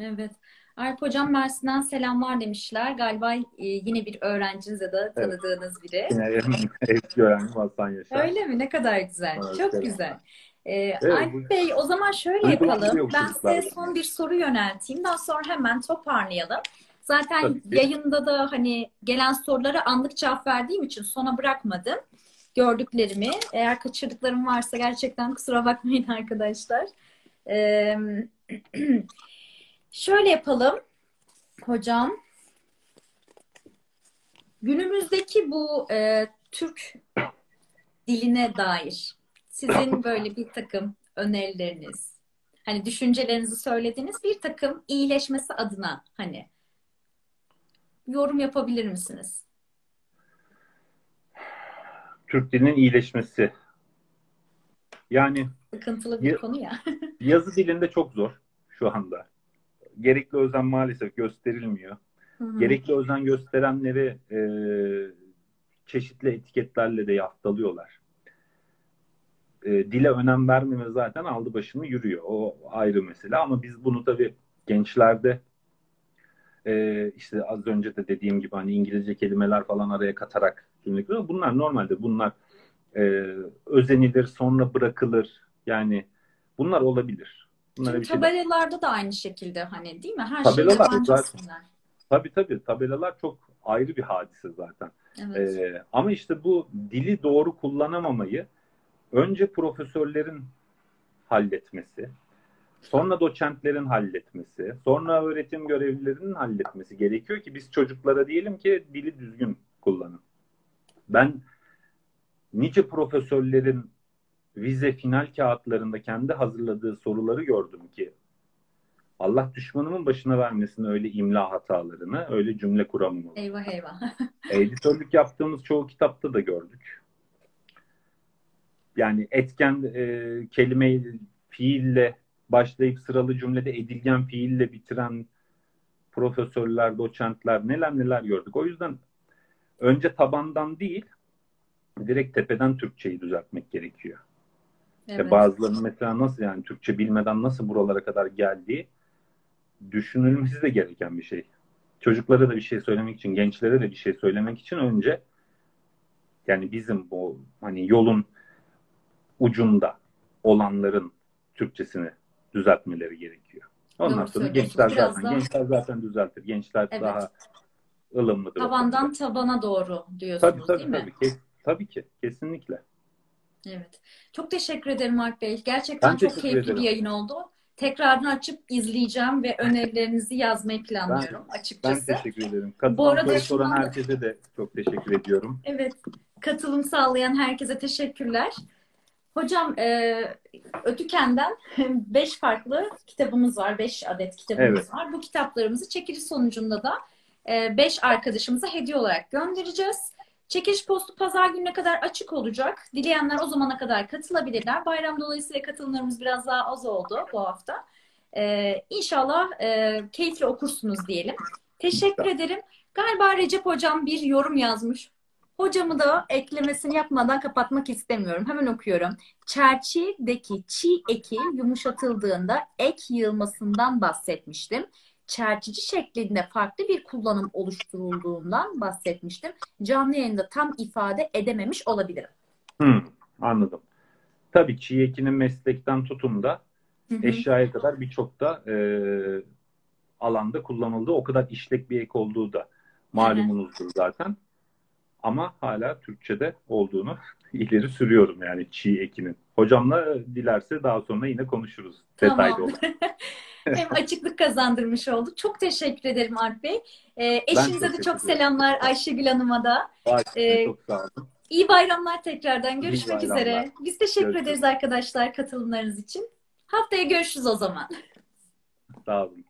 Evet. Alp Hocam Mersin'den selamlar demişler. Galiba e, yine bir öğrenciniz ya da tanıdığınız biri. Yine eski öğrencim Hasan Yaşar. Öyle mi? Ne kadar güzel. Evet, Çok güzel. Ee, evet, Alp bu... Bey o zaman şöyle yapalım. Ben size son bir soru yönelteyim. Daha sonra hemen toparlayalım. Zaten Tabii. yayında da hani gelen sorulara anlık cevap verdiğim için sona bırakmadım. Gördüklerimi. Eğer kaçırdıklarım varsa gerçekten kusura bakmayın arkadaşlar. Ee, Şöyle yapalım hocam. Günümüzdeki bu e, Türk diline dair sizin böyle bir takım önerileriniz, hani düşüncelerinizi söylediğiniz bir takım iyileşmesi adına hani yorum yapabilir misiniz? Türk dilinin iyileşmesi. Yani sıkıntılı bir konu ya. yazı dilinde çok zor şu anda gerekli özen maalesef gösterilmiyor. Hı hı. Gerekli özen gösterenleri e, çeşitli etiketlerle de yaftalıyorlar. E, dile önem vermeme zaten aldı başını yürüyor. O ayrı mesele ama biz bunu tabii gençlerde e, işte az önce de dediğim gibi hani İngilizce kelimeler falan araya katarak cümle Bunlar normalde bunlar e, özenilir sonra bırakılır. Yani bunlar olabilir. Bunlara Tüm tabelalarda da aynı şekilde hani değil mi? Her tabelalar şeyi zaten, Tabii tabii tabelalar çok ayrı bir hadise zaten. Evet. Ee, ama işte bu dili doğru kullanamamayı önce profesörlerin halletmesi, sonra doçentlerin halletmesi, sonra öğretim görevlilerinin halletmesi gerekiyor ki biz çocuklara diyelim ki dili düzgün kullanın. Ben nice profesörlerin vize final kağıtlarında kendi hazırladığı soruları gördüm ki Allah düşmanımın başına vermesin öyle imla hatalarını, öyle cümle kuramını. Eyvah eyvah. Editörlük yaptığımız çoğu kitapta da gördük. Yani etken e, kelimeyi fiille başlayıp sıralı cümlede edilgen fiille bitiren profesörler, doçentler neler neler gördük. O yüzden önce tabandan değil direkt tepeden Türkçeyi düzeltmek gerekiyor. Evet. İşte bazılarının mesela nasıl yani Türkçe bilmeden nasıl buralara kadar geldiği düşünülmesi de gereken bir şey. Çocuklara da bir şey söylemek için, gençlere de bir şey söylemek için önce yani bizim bu hani yolun ucunda olanların Türkçesini düzeltmeleri gerekiyor. Ondan Doğru sonra gençler Biraz zaten daha- gençler zaten düzeltir. Gençler Evet. daha ılımlıdır. Tavandan tabana doğru diyorsunuz tabii tabii değil mi? tabii. Kes- tabii ki kesinlikle. Evet. Çok teşekkür ederim Alp Bey. Gerçekten Ben çok keyifli ederim. bir yayın oldu. Tekrarını açıp izleyeceğim ve önerilerinizi yazmayı planlıyorum Ben açıkçası. teşekkür ederim. Katılan Bu arada soran anda- herkese de çok teşekkür ediyorum. Evet, katılım sağlayan herkese teşekkürler. Hocam, e, Ötüken'den 5 farklı kitabımız var, 5 adet kitabımız Evet. var. Bu kitaplarımızı çekiliş sonucunda da 5 arkadaşımıza hediye olarak göndereceğiz. Çekiliş postu pazar gününe kadar açık olacak. Dileyenler o zamana kadar katılabilirler. Bayram dolayısıyla katılımlarımız biraz daha az oldu bu hafta. E, inşallah e, keyifli okursunuz diyelim. Teşekkür ederim. Galiba Recep Hocam bir yorum yazmış. Hocamı da eklemesini yapmadan kapatmak istemiyorum. Hemen okuyorum. Çerçideki çi eki yumuşatıldığında ek yığılmasından bahsetmiştim. Çerçici şeklinde farklı bir kullanım oluşturulduğundan bahsetmiştim. Canlı yayında tam ifade edememiş olabilirim. Hmm, anladım. Tabii çiğ ekinin meslekten tutun da Hı hı. eşyaya kadar birçok da e, alanda kullanıldığı o kadar işlek bir ek olduğu da malumunuzdur zaten. Ama hala Türkçe'de olduğunu ileri sürüyorum yani çiğ ekinin. Hocamla dilerse daha sonra yine konuşuruz detaylı Tamam. olarak. Hem açıklık kazandırmış oldu. Çok teşekkür ederim Alp Bey. Ee, eşinize de çok selamlar Ayşegül Hanım'a da. Vay, Ee, çok sağ olun. İyi bayramlar tekrardan. Görüşmek bayramlar. üzere. Biz teşekkür Görüşürüz. ederiz arkadaşlar katılımlarınız için. Haftaya görüşürüz o zaman. Sağ olun.